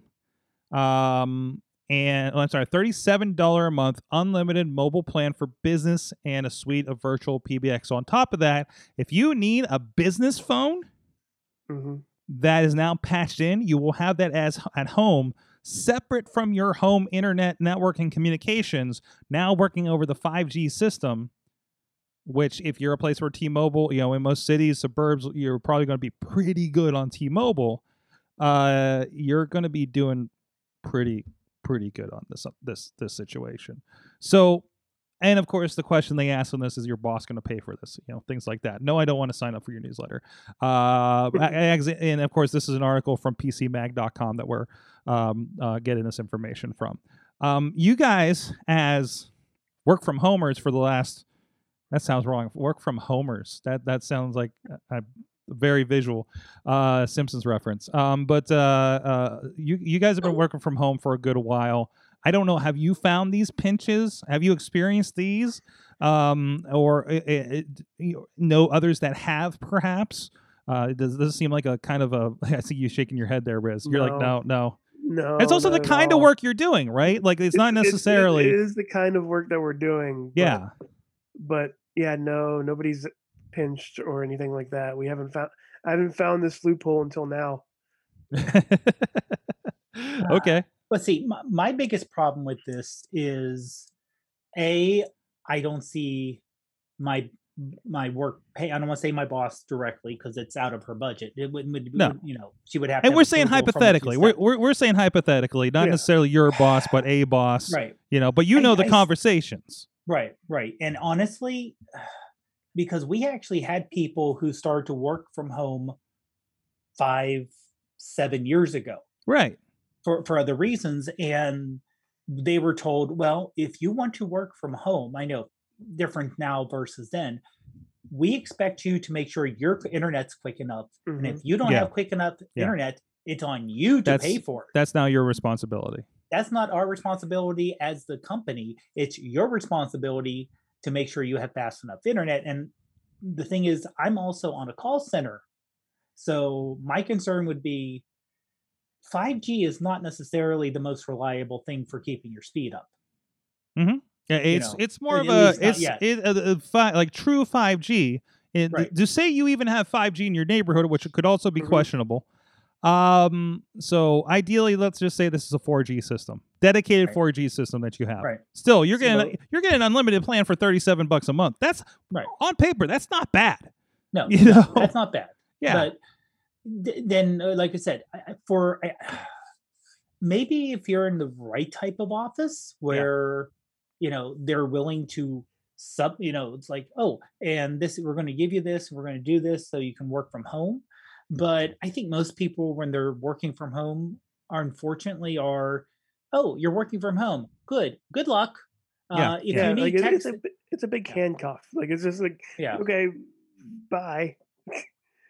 um and oh, I'm sorry, $37 a month unlimited mobile plan for business and a suite of virtual PBX. So on top of that, if you need a business phone, hmm that is now patched in. You will have that as at home, separate from your home internet network and communications, now working over the 5G system. Which, if you're a place where T-Mobile, you know, in most cities, suburbs, you're probably going to be pretty good on T-Mobile. Uh, you're going to be doing pretty, pretty good on this this this situation. So, and of course, the question they ask on this is, your boss going to pay for this? You know, things like that. No, I don't want to sign up for your newsletter. Uh, I- I ex- and of course, this is an article from PCMag.com that we're um, uh, getting this information from. Um, you guys, as work from homers for the last, that sounds wrong. Work from homers. That that sounds like a, a very visual uh, Simpsons reference. Um, but uh, uh, you you guys have been working from home for a good while. I don't know. Have you found these pinches? Have you experienced these, um, or uh, know others that have perhaps? Uh, does this seem like a kind of a? I see you shaking your head there, Riz. You're like, no, no. No. It's also the kind of work you're doing, right? Like it's, not it- it necessarily. is the kind of work that we're doing. but- yeah. But yeah, no, nobody's pinched or anything like that. We haven't found. I haven't found this loophole until now. okay. But see, my, my biggest problem with this is a I don't see my my work pay. I don't want to say my boss directly because it's out of her budget. It would, would, No. you know, she would have. And have we're saying a few hypothetically. We're, we're we're saying hypothetically, not Yeah. necessarily your boss, but a boss. right, You know, but you I- know the I conversations. right, right. And honestly, because we actually had people who started to work from home five, seven years ago. Right. For for other reasons and they were told well if you want to work from home i know different now versus then we expect you to make sure your internet's quick enough and Mhm. if you don't Yeah. have quick enough Yeah. internet it's on you to That's- pay for it That's now your responsibility. that's not our responsibility as the company it's your responsibility to make sure you have fast enough internet and the thing is i'm also on a call center so my concern would be 5g is not necessarily the most reliable thing for keeping your speed up Yeah, it's know, it's more of a it's it, uh, uh, fi- like true 5G. It, Right. To say you even have 5G in your neighborhood, which could also be Mm-hmm. Mhm. questionable. Um, so ideally, let's just say this is a 4G system, dedicated Right. 4G system that you have. Right. Still, you're So getting you're getting an unlimited plan for 37 bucks a month. That's Right. on paper. That's not bad. no You know? that's not bad Yeah. but th- then uh, like i said I- for I- maybe if you're in the right type of office where you know they're willing to sub you know it's like oh and this we're going to give you this we're going to do this so you can work from home. But i think most people when they're working from home are unfortunately are oh you're working from home. Good. Good luck. Yeah, uh, if yeah, you need like text it's a it's a big handcuff. Like it's just like yeah. Okay, bye.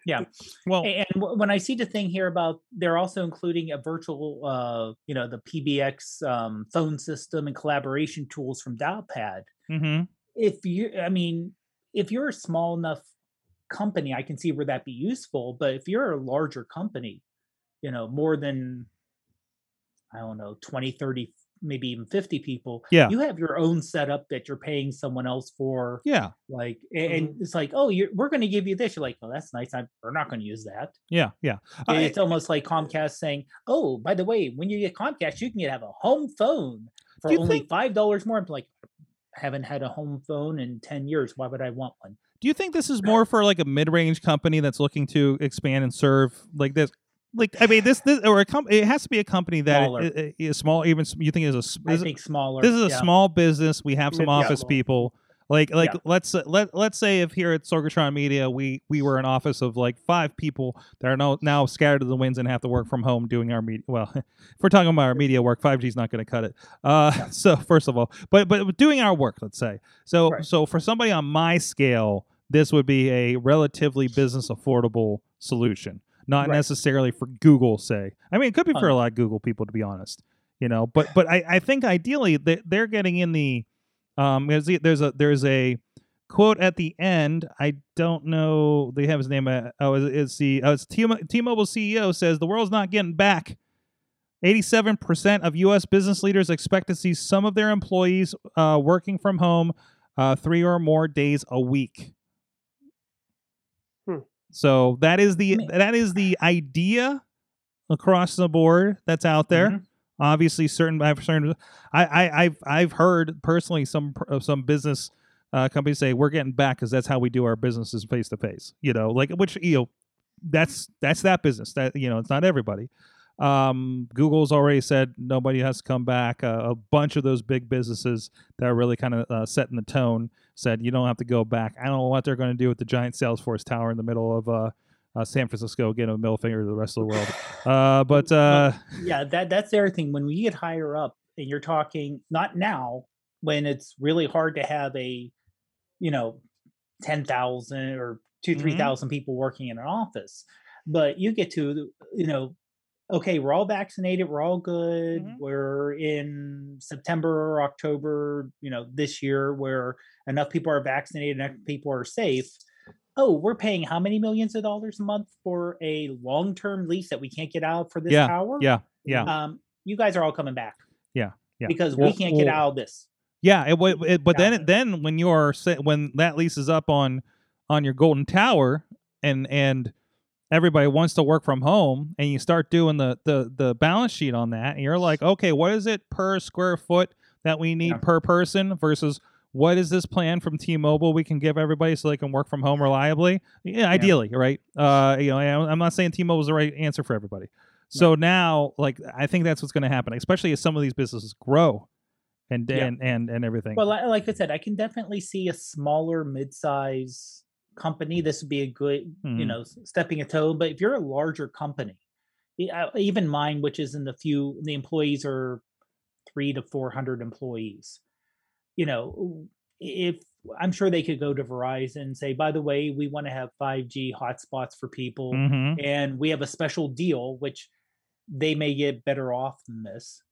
Yeah well, And when I see the thing here about they're also including a virtual, uh, you know, the PBX um, phone system and collaboration tools from Dialpad. mhm. If you, I mean, if you're a small enough company, I can see where that be useful. But if you're a larger company, you know, more than, I don't know, 20, 30 maybe even 50 people Yeah. you have your own setup that you're paying someone else for Yeah, like a- and mm-hmm. it's like oh you're, we're going to give you this. You're like oh that's nice I'm, we're not going to use that. Yeah, yeah. And I- it's almost like comcast saying oh by the way when you get comcast you can get have a home phone for only think- five dollars more. I'm like haven't had a home phone in 10 years why would i want one? Do you think this is more for like a mid-range company that's looking to expand and serve like this? Like, I mean, this, this or a com- it has to be a company that Smaller. i- i- is small. Even you think is a i think smaller this is a yeah. small business. We have some yeah. office people. Like, like Yeah. let's uh, let let's say if here at Sorgatron Media we we were an office of like five people that are now now scattered to the winds and have to work from home doing our media. Well, if we're talking about our media work, five G is not going to cut it. Uh, so first of all, but but doing our work, let's say. So Right. so for somebody on my scale, this would be a relatively business affordable solution, not Right. necessarily for Google. Say, I mean, it could be for a lot of Google people, to be honest. You know, but but I, I think ideally they, they're getting in the um there's a- there's a there's a quote at the end. I don't know. They have his name. Uh, oh, it's, it's the oh, it's T- T-Mobile CEO says the world's not getting back. 87% of U.S. business leaders expect to see some of their employees uh, working from home uh, three or more days a week. So that is the that is the idea across the board that's out there Mhm. obviously certain I've certain I, I I've I've heard personally some uh, some business uh, companies say we're getting back because that's how we do our businesses face to face. You know, like which you know that's that's that business that you know it's not everybody. Um, Google's already said nobody has to come back. Uh, a bunch of those big businesses that are really kind of uh, setting the tone said you don't have to go back. I don't know what they're going to do with the giant Salesforce tower in the middle of uh, uh, San Francisco, getting a middle finger to the rest of the world. Uh, but uh, yeah that that's the other thing when we get higher up and you're talking not now when it's really hard to have a you know 10,000 or 2 Mhm. 3,000 people working in an office but you get to you know okay we're all vaccinated we're all good Mhm. we're in September or October you know this year where enough people are vaccinated enough people are safe oh we're paying how many millions of dollars a month for a long-term lease that we can't get out for this Yeah, tower yeah, yeah. um, you guys are all coming back. Yeah, yeah. Because Well- we can't get out of this. Yeah, it, wa- it but then Yeah. it, then when you're when that lease is up on on your golden tower and and everybody wants to work from home and you start doing the the the balance sheet on that and you're like, "Okay, what is it per square foot that we need Yeah. per person versus what is this plan from T-Mobile we can give everybody so they can work from home reliably? Yeah, ideally, right? Uh, you know, I- I'm not saying T-Mobile is the right answer for everybody. So now, like, I think that's what's going to happen, especially as some of these businesses grow, and Yeah. and and, and everything. Well, like I said, I can definitely see a smaller mid-size company. This would be a good, you Mhm. know, stepping a toe. But if you're a larger company, uh, even mine, which is in the few, the employees are three to four hundred employees. You know, if I'm sure they could go to Verizon and say, by the way, we want to have 5G hotspots for people. Mhm. and we have a special deal which they may get better off than this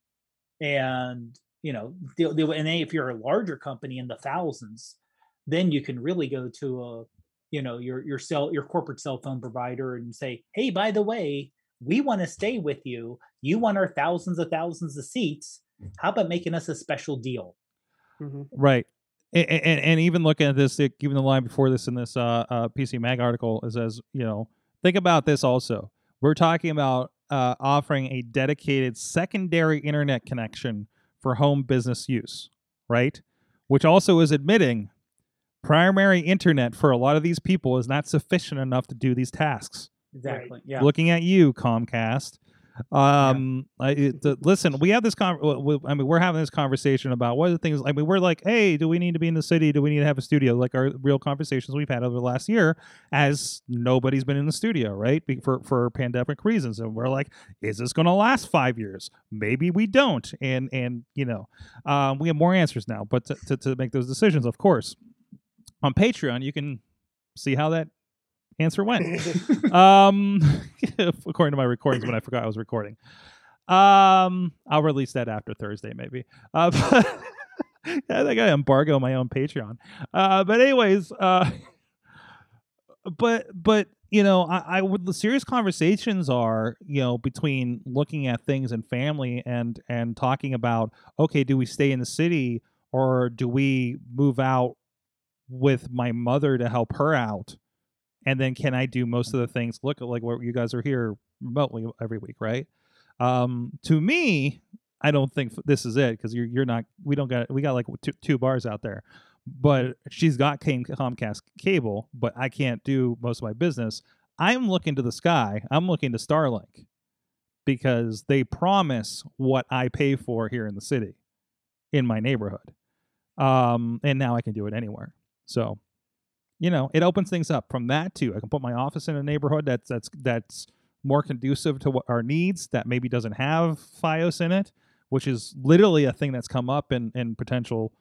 and you know they'll, they'll- and then if you're a larger company in the thousands then you can really go to a you know your your cell your corporate cell phone provider and say hey by the way we want to stay with you you want our thousands of thousands of seats how about making us a special deal Mhm. Right. And, and, and even looking at this, even the line before this in this uh, uh, PC Mag article, it says, you know, think about this also. We're talking about uh, offering a dedicated secondary internet connection for home business use, right? Which also is admitting primary internet for a lot of these people is not sufficient enough to do these tasks. exactly yeah Looking at you, Comcast. Um, I, it- the, listen, we have this con. w- w- I mean, we're having this conversation about what are the things. I mean, we're like, hey, do we need to be in the city? Do we need to have a studio? Like our real conversations we've had over the last year, as nobody's been in the studio, right? Be- For for pandemic reasons, and we're like, is this going to last five years? Maybe we don't, and and you know, um, we have more answers now. But to, to to make those decisions, of course, on Patreon, you can see how that answer went. Um according to my recordings when i forgot i was recording. Um i'll release that after thursday maybe. Uh but i i embargo my own patreon. Uh but anyways uh but but you know, I, I would the serious conversations are, you know, between looking at things and family and and talking about, okay, do we stay in the city or do we move out with my mother to help her out? And then can I do most of the things? Look like what you guys are here remotely every week, right? Um, to me, I don't think this is it because you're you're not. We don't got we got like two, two bars out there, but she's got Comcast cable, but I can't do most of my business. I'm looking to the sky. I'm looking to Starlink because they promise what I pay for here in the city, in my neighborhood, um, and now I can do it anywhere. So, you know, it opens things up from that too. I can put my office in a neighborhood that's that's that's more conducive to what our needs that maybe doesn't have FiOS in it, which is literally a thing that's come up in in potential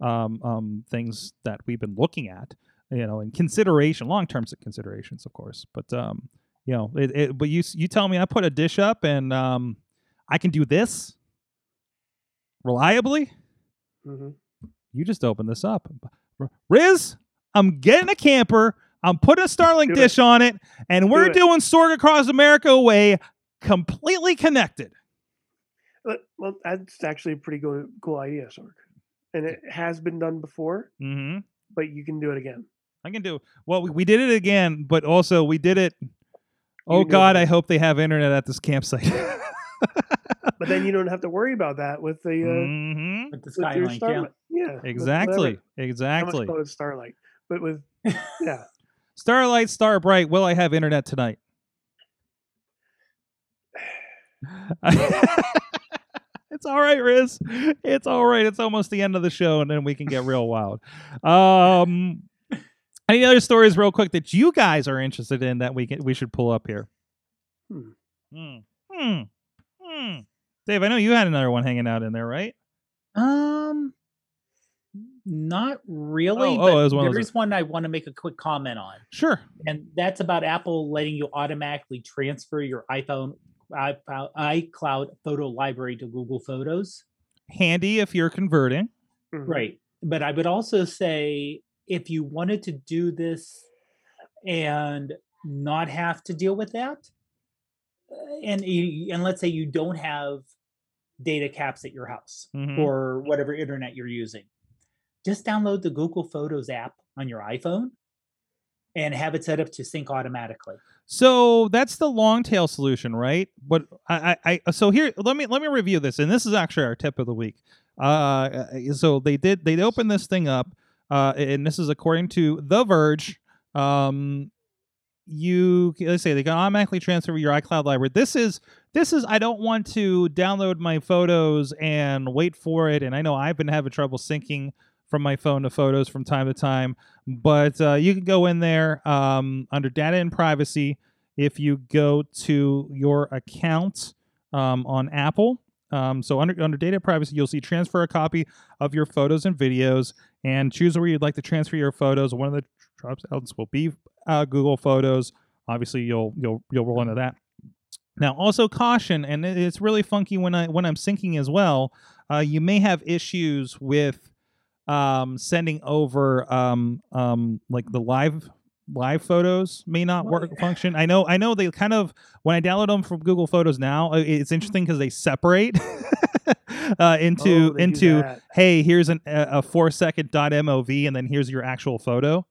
um, um, things that we've been looking at, you know, in consideration, long term considerations, of course. But um, you know, it, it, but you you tell me I put a dish up and um, I can do this reliably. Mm-hmm. You just open this up, Riz. I'm getting a camper. I'm putting a Starlink dish on it, and we're it. doing Sorg across America away, completely connected. Well, well, that's actually a pretty cool, cool idea, Sorg. And it has been done before, Mm-hmm. but you can do it again. I can do well. We, we did it again, but also we did it. Oh can do it God, I hope they have internet at this campsite. But then you don't have to worry about that with the uh, hmm With the with your Skylink, yeah. Starlight. Yeah, with Exactly, whatever- How exactly. much code Starlight? But with yeah, Starlight, Star Bright. Will I have internet tonight? it's all right, Riz. It's all right. It's almost the end of the show, and then we can get real wild. Um, any other stories, real quick, that you guys are interested in that we can we should pull up here? Hmm. Hmm. Hmm. Hmm. Dave, I know you had another one hanging out in there, right? Um, not really. Oh, but oh, it was one of there those- is one I want to make a quick comment on, Sure. and that's about Apple letting you automatically transfer your iPhone iCloud, iCloud photo library to Google Photos. Handy if you're converting. Mhm. Right. But I would also say if you wanted to do this and not have to deal with that, and you, and let's say you don't have data caps at your house Mhm. or whatever internet you're using, just download the Google Photos app on your iPhone and have it set up to sync automatically. So that's the long tail solution, right? But I, I, I so here let me let me review this, and this is actually our tip of the week. Uh, so they did they opened this thing up, uh, and this is according to The Verge. Um, you let's say they can automatically transfer your iCloud library. This is this is I don't want to download my photos and wait for it, and I know I've been having trouble syncing from my phone to photos from time to time but uh, you can go in there um, under data and privacy if you go to your account um, on apple um, so under, under data privacy you'll see transfer a copy of your photos and videos and choose where you'd like to transfer your photos. One of the drops will be uh, google photos. Obviously you'll you'll you'll roll into that now also caution and it's really funky when i when i'm syncing as well uh, you may have issues with um, sending over um, um, like the live live photos may not work function. I know I know they kind of when I download them from Google Photos now, uh, it's interesting because they separate uh, into Oh, into hey here's an, a, a four second .mov and then here's your actual photo.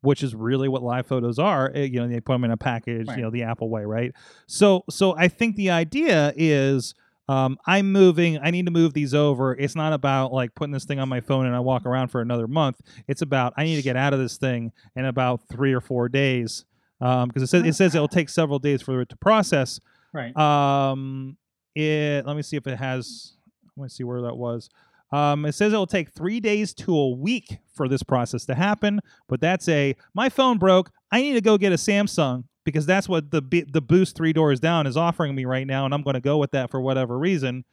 Which is really what live photos are. Uh, You know, they put them in a package. Right. You know, the Apple way, right? So, so I think the idea is um, I'm moving. I need to move these over. It's not about like putting this thing on my phone and I walk around for another month. It's about I need to get out of this thing in about three or four days because it says it says it'll take several days for it to process. Right. Um, it. Let me see if it has. Let me see where that was. Um, it says it will take three days to a week for this process to happen, but that's a my phone broke. I need to go get a Samsung because that's what the the Boost three doors down is offering me right now, and I'm going to go with that for whatever reason.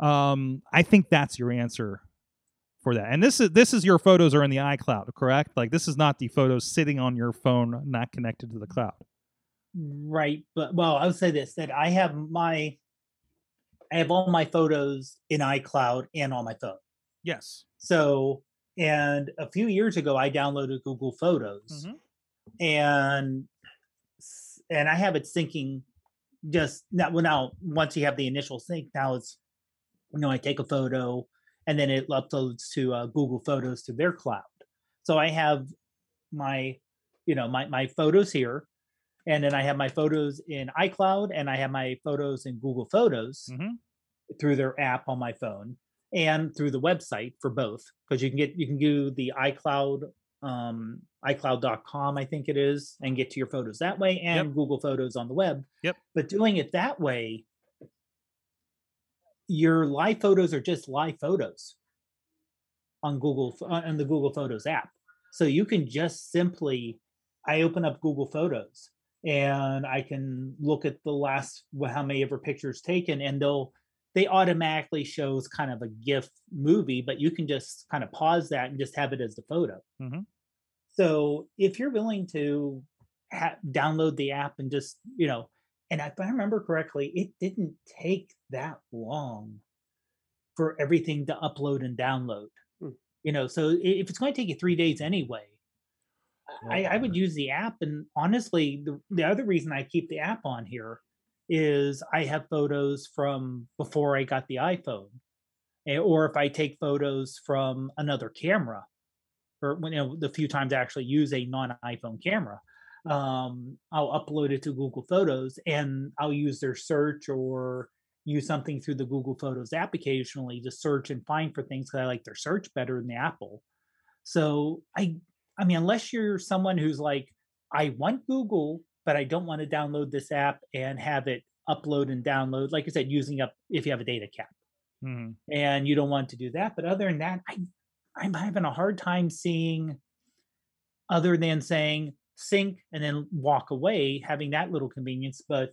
Um, I think that's your answer for that. And this is this is your photos are in the iCloud, correct? Like this is not the photos sitting on your phone, not connected to the cloud. Right. But well, I would say this that I have my I have all my photos in iCloud and on my phone. Yes. So and a few years ago I downloaded Google Photos Mhm. and and I have it syncing just now. Well, now once you have the initial sync, now it's you know I take a photo and then it uploads to uh, Google Photos to their cloud. So I have my you know my my photos here, and then I have my photos in iCloud and I have my photos in Google Photos Mhm. through their app on my phone and through the website for both because you can get you can do the iCloud um iCloud.com I think it is and get to your photos that way and Google Photos on the web. Yep. But doing it that way your live photos are just live photos on Google on the Google Photos app. So you can just simply I open up Google Photos and I can look at the last how many ever pictures taken and they'll they automatically shows kind of a GIF movie, but you can just kind of pause that and just have it as the photo. Mhm. So if you're willing to ha- download the app and just you know, and if I remember correctly, it didn't take that long for everything to upload and download. Hmm. You know, so if it's going to take you three days anyway, I, I would use the app. And honestly, the, the other reason I keep the app on here is I have photos from before I got the iPhone, eh, or if I take photos from another camera, or when you know the few times I actually use a non-iPhone camera, um, I'll upload it to Google Photos and I'll use their search or use something through the Google Photos app occasionally to search and find for things because I like their search better than the Apple. So I I mean, unless you're someone who's like, I want Google, but I don't want to download this app and have it upload and download, like I said, using up if you have a data cap Mhm. and you don't want to do that. But other than that, I I'm having a hard time seeing other than saying sync and then walk away, having that little convenience. But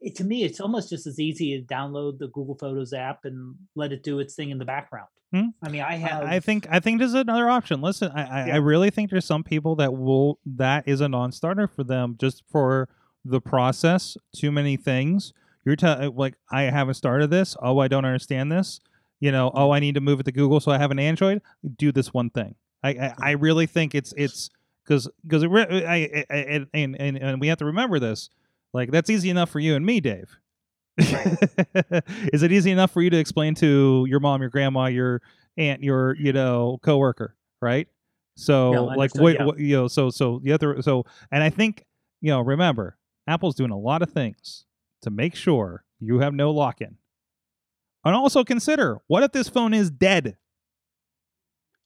it, to me, it's almost just as easy to download the Google Photos app and let it do its thing in the background. Hmm. I mean, I have I think I think there's another option. Listen, I I, Yeah. I really think there's some people that will that is a non-starter for them just for the process. Too many things. You're telling like I haven't started this. Oh, I don't understand this. You know. Oh, I need to move it to Google, so I have an Android. Do this one thing. I I, I really think it's it's because because it, re- I, I, I and, and and we have to remember this. Like that's easy enough for you and me, Dave. Is it easy enough for you to explain to your mom, your grandma, your aunt, your you know coworker, right? So Yeah, like what, yeah. what you know, so so the other so and I think you know remember Apple's doing a lot of things to make sure you have no lock-in, and also consider what if this phone is dead,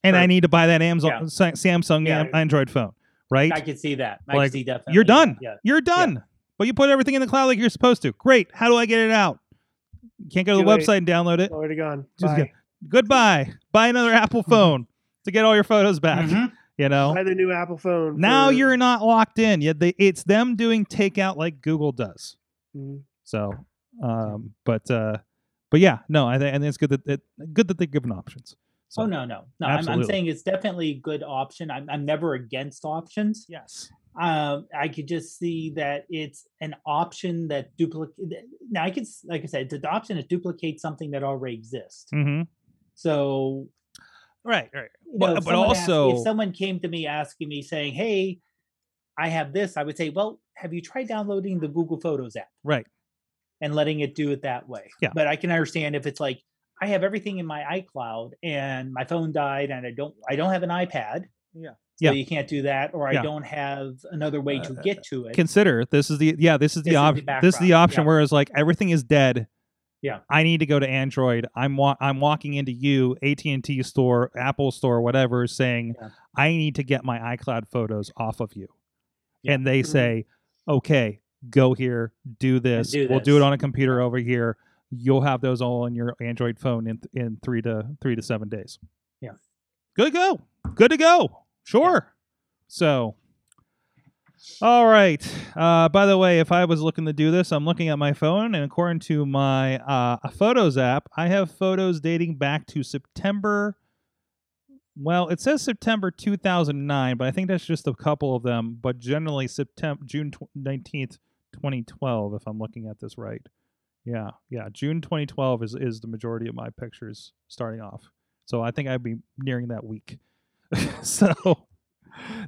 and I need to buy that Amazon Yeah. Samsung Yeah. Android phone, right? I can see that. I Like, can see definitely. You're done. Yeah. You're done. But you put everything in the cloud like you're supposed to. Great. How do I get it out? You can't go to Too the late. website and download it. Already gone. Just Bye. go- Goodbye. Buy another Apple phone to get all your photos back. Mhm. You know. Buy the new Apple phone. Now for- you're not locked in. Yet they, it's them doing takeout like Google does. Mhm. So, um, but uh, but yeah, no, I think and it's good that it, good that they're given options. So, Oh no, no, no. I'm, I'm Absolutely. saying it's definitely a good option. I'm, I'm never against options. Yes. Um, I could just see that it's an option that duplicate. Now I could, like I said, it's an option that duplicates something that already exists. Mm-hmm. So, Right. Right. know, if but someone asked- also- if someone came to me asking me saying, "Hey, I have this," I would say, "Well, have you tried downloading the Google Photos app Right. and letting it do it that way?" Yeah. But I can understand if it's like I have everything in my iCloud and my phone died and I don't, I don't have an iPad. Yeah. So Yeah. you can't do that, or I Yeah. don't have another way to Uh, get to it. consider this is the yeah this is the This is option this is the option yeah. where it's like everything is dead Yeah. i need to go to android i'm wa- i'm walking into you at&t store apple store whatever saying Yeah. i need to get my icloud photos off of you Yeah. and they Mhm. say okay go here do this do we'll do it on a computer over here you'll have those all in your android phone in in three to three to seven days Yeah. good to go good to go sure so all right. Uh, by the way, if I was looking to do this, I'm looking at my phone, and according to my uh, Photos app, I have photos dating back to September. Well, it says September 2009, but I think that's just a couple of them. But generally, September June 19th, 2012, if I'm looking at this right. Yeah, yeah. June 2012 is is the majority of my pictures starting off. So I think I'd be nearing that week. so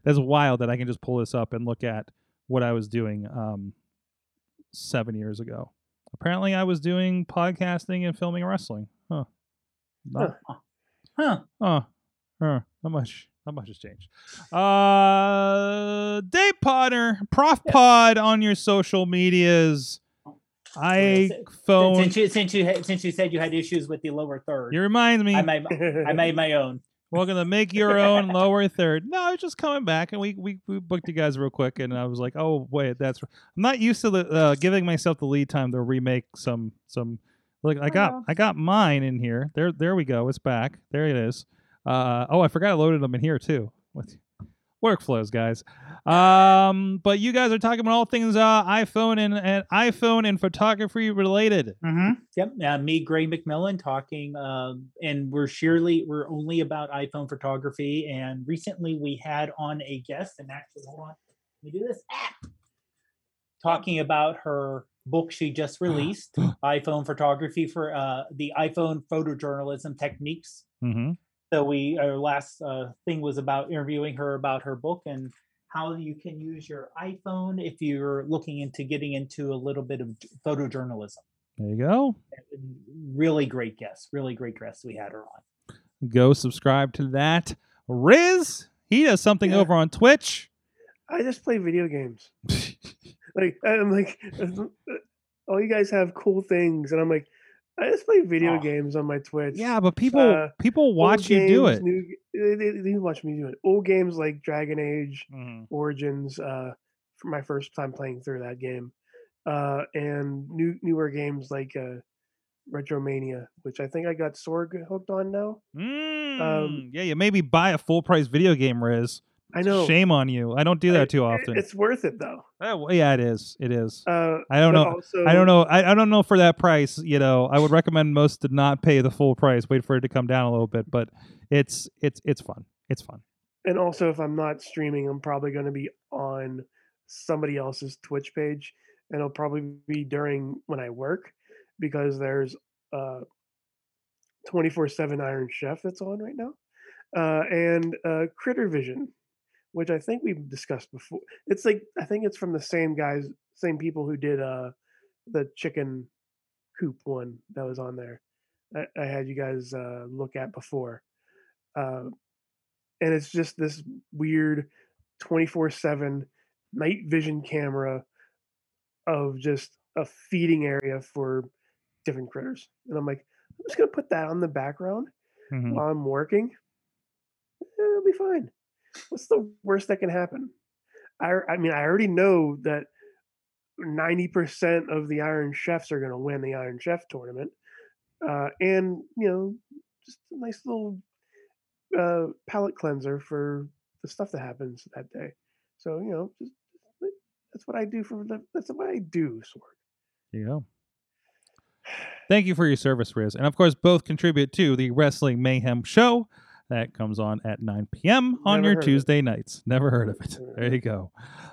that's wild that I can just pull this up and look at what I was doing um, seven years ago. Apparently, I was doing podcasting and filming wrestling. Huh. Not, Huh. huh. Huh. Not much. Not much has changed. Uh, Dave Potter, Prof Pod on your social medias. I phone. Since you since you since you said you had issues with the lower third, You remind me. I made I made my own. Welcome to make your own lower third. No, I was just coming back, and we, we we booked you guys real quick, and I was like, oh wait, that's. I'm not used to the, uh, giving myself the lead time to remake some some. Look, I got I got mine in here. There there we go. It's back. There it is. Uh oh, I forgot I loaded them in here too. Workflows, guys. Um, but you guys are talking about all things uh iPhone and, and iPhone and photography related. Mm-hmm. Yep. Uh, me, Gray McMillan, talking, um, and we're surely we're only about iPhone photography. And recently we had on a guest, and actually, hold on, let me do this. Ah! Talking about her book she just released, iPhone photography for uh, the iPhone photojournalism techniques. Mm-hmm. So we our last uh, thing was about interviewing her about her book and how you can use your iPhone if you're looking into getting into a little bit of j- photojournalism There you go. really great guest, really great guest we had her on. Go subscribe to that. Riz, he does something Yeah. over on Twitch. I just play video games. Like I'm like, all you guys have cool things, and I'm like, I just play video Aw. games on my Twitch. yeah, but people Uh, people watch you do it. New, they, they, they watch me do it. Old games like Dragon Age, Mhm. Origins, uh, for my first time playing through that game, uh, and new newer games like uh, Retromania, which I think I got Sorg hooked on now. Mm, yeah, you maybe buy a full price video game, Riz. I know. Shame on you. I don't do I- that too often. It's worth it though. Oh, yeah, it is. It is. Uh, I don't know. Also, I don't know. I, I don't know for that price. You know, I would recommend most to not pay the full price. Wait for it to come down a little bit, but it's it's it's fun. It's fun. and also if I'm not streaming, I'm probably going to be on somebody else's Twitch page, and it'll probably be during when I work because there's uh 24/7 Iron Chef that's on right now, uh, and uh, Critter Vision, which I think we've discussed before. It's like I think it's from the same guys, same people who did uh the chicken coop one that was on there. I, I had you guys uh, look at before. Uh, and it's just this weird 24/7 night vision camera of just a feeding area for different critters. And I'm like, I'm just gonna put that on the background Mhm. while I'm working. Eh, It'll be fine. What's the worst that can happen? I I mean I already know that 90% of the Iron Chefs are gonna win the Iron Chef tournament. Uh, and you know, just a nice little uh, palate cleanser for the stuff that happens that day. So you know, just, that's what I do for the, that's what I do. Sorg. There you go. Thank you for your service, Riz. And of course, both contribute to the Wrestling Mayhem show that comes on at 9 p.m. on Never your. Tuesday nights. Never heard of it. There you go.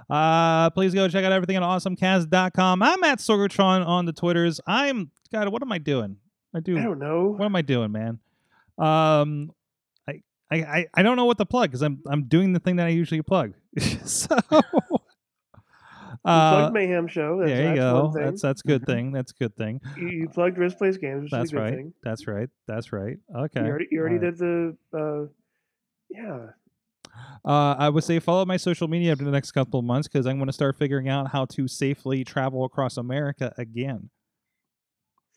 Uh, please go check out everything on awesomecast.com. I'm at Sorgatron on the Twitters. I'm, God, what am I doing? I do. I don't know. what am I doing, man? Um, I, I, I, don't know what to plug because I'm, I'm doing the thing that I usually plug. so, uh, plugged Mayhem Show. That's, there you that's go. That's that's a good thing. That's a good thing. you, you plugged Riz Plays Games, which That's is a good right. thing. That's right. That's right. Okay. You already, you already right. did the. Uh, yeah, Uh, I would say follow my social media over the next couple of months because I'm going to start figuring out how to safely travel across America again.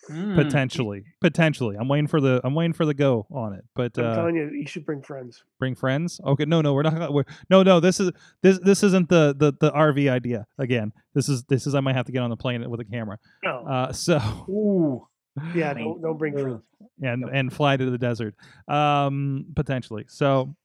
Hmm. Potentially, potentially. I'm waiting for the I'm waiting for the go on it. But I'm uh, telling you, you should bring friends. bring friends. Okay, no, no, we're not. We're, no, no. This is this this isn't the, the the RV idea again. This is this is I might have to get on the plane with a camera. Oh, Uh, so Ooh. yeah, don't, don't bring friends. and and fly to the desert um potentially so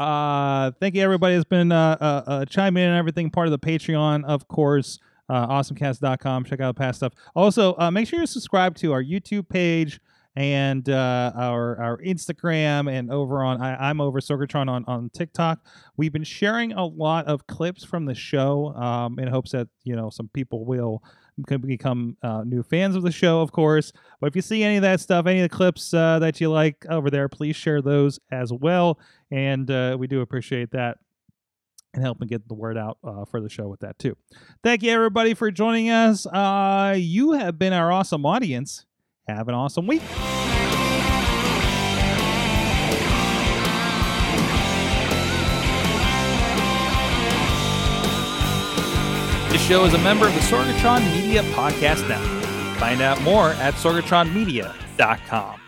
uh thank you everybody that's been uh, uh, uh chiming in and everything part of the patreon of course uh awesomecast.com check out past stuff also uh make sure you subscribe to our youtube page and uh our our instagram and over on I, i'm over sorgatron on on tiktok we've been sharing a lot of clips from the show um in hopes that you know some people will become uh, new fans of the show, of course. But if you see any of that stuff, any of the clips uh, that you like over there, please share those as well. And uh, we do appreciate that. And helping get the word out uh, for the show with that too. Thank you everybody for joining us. Uh, you have been our awesome audience. Have an awesome week. This show is a member of the Sorgatron Media Podcast Network. Find out more at sorgatronmedia.com.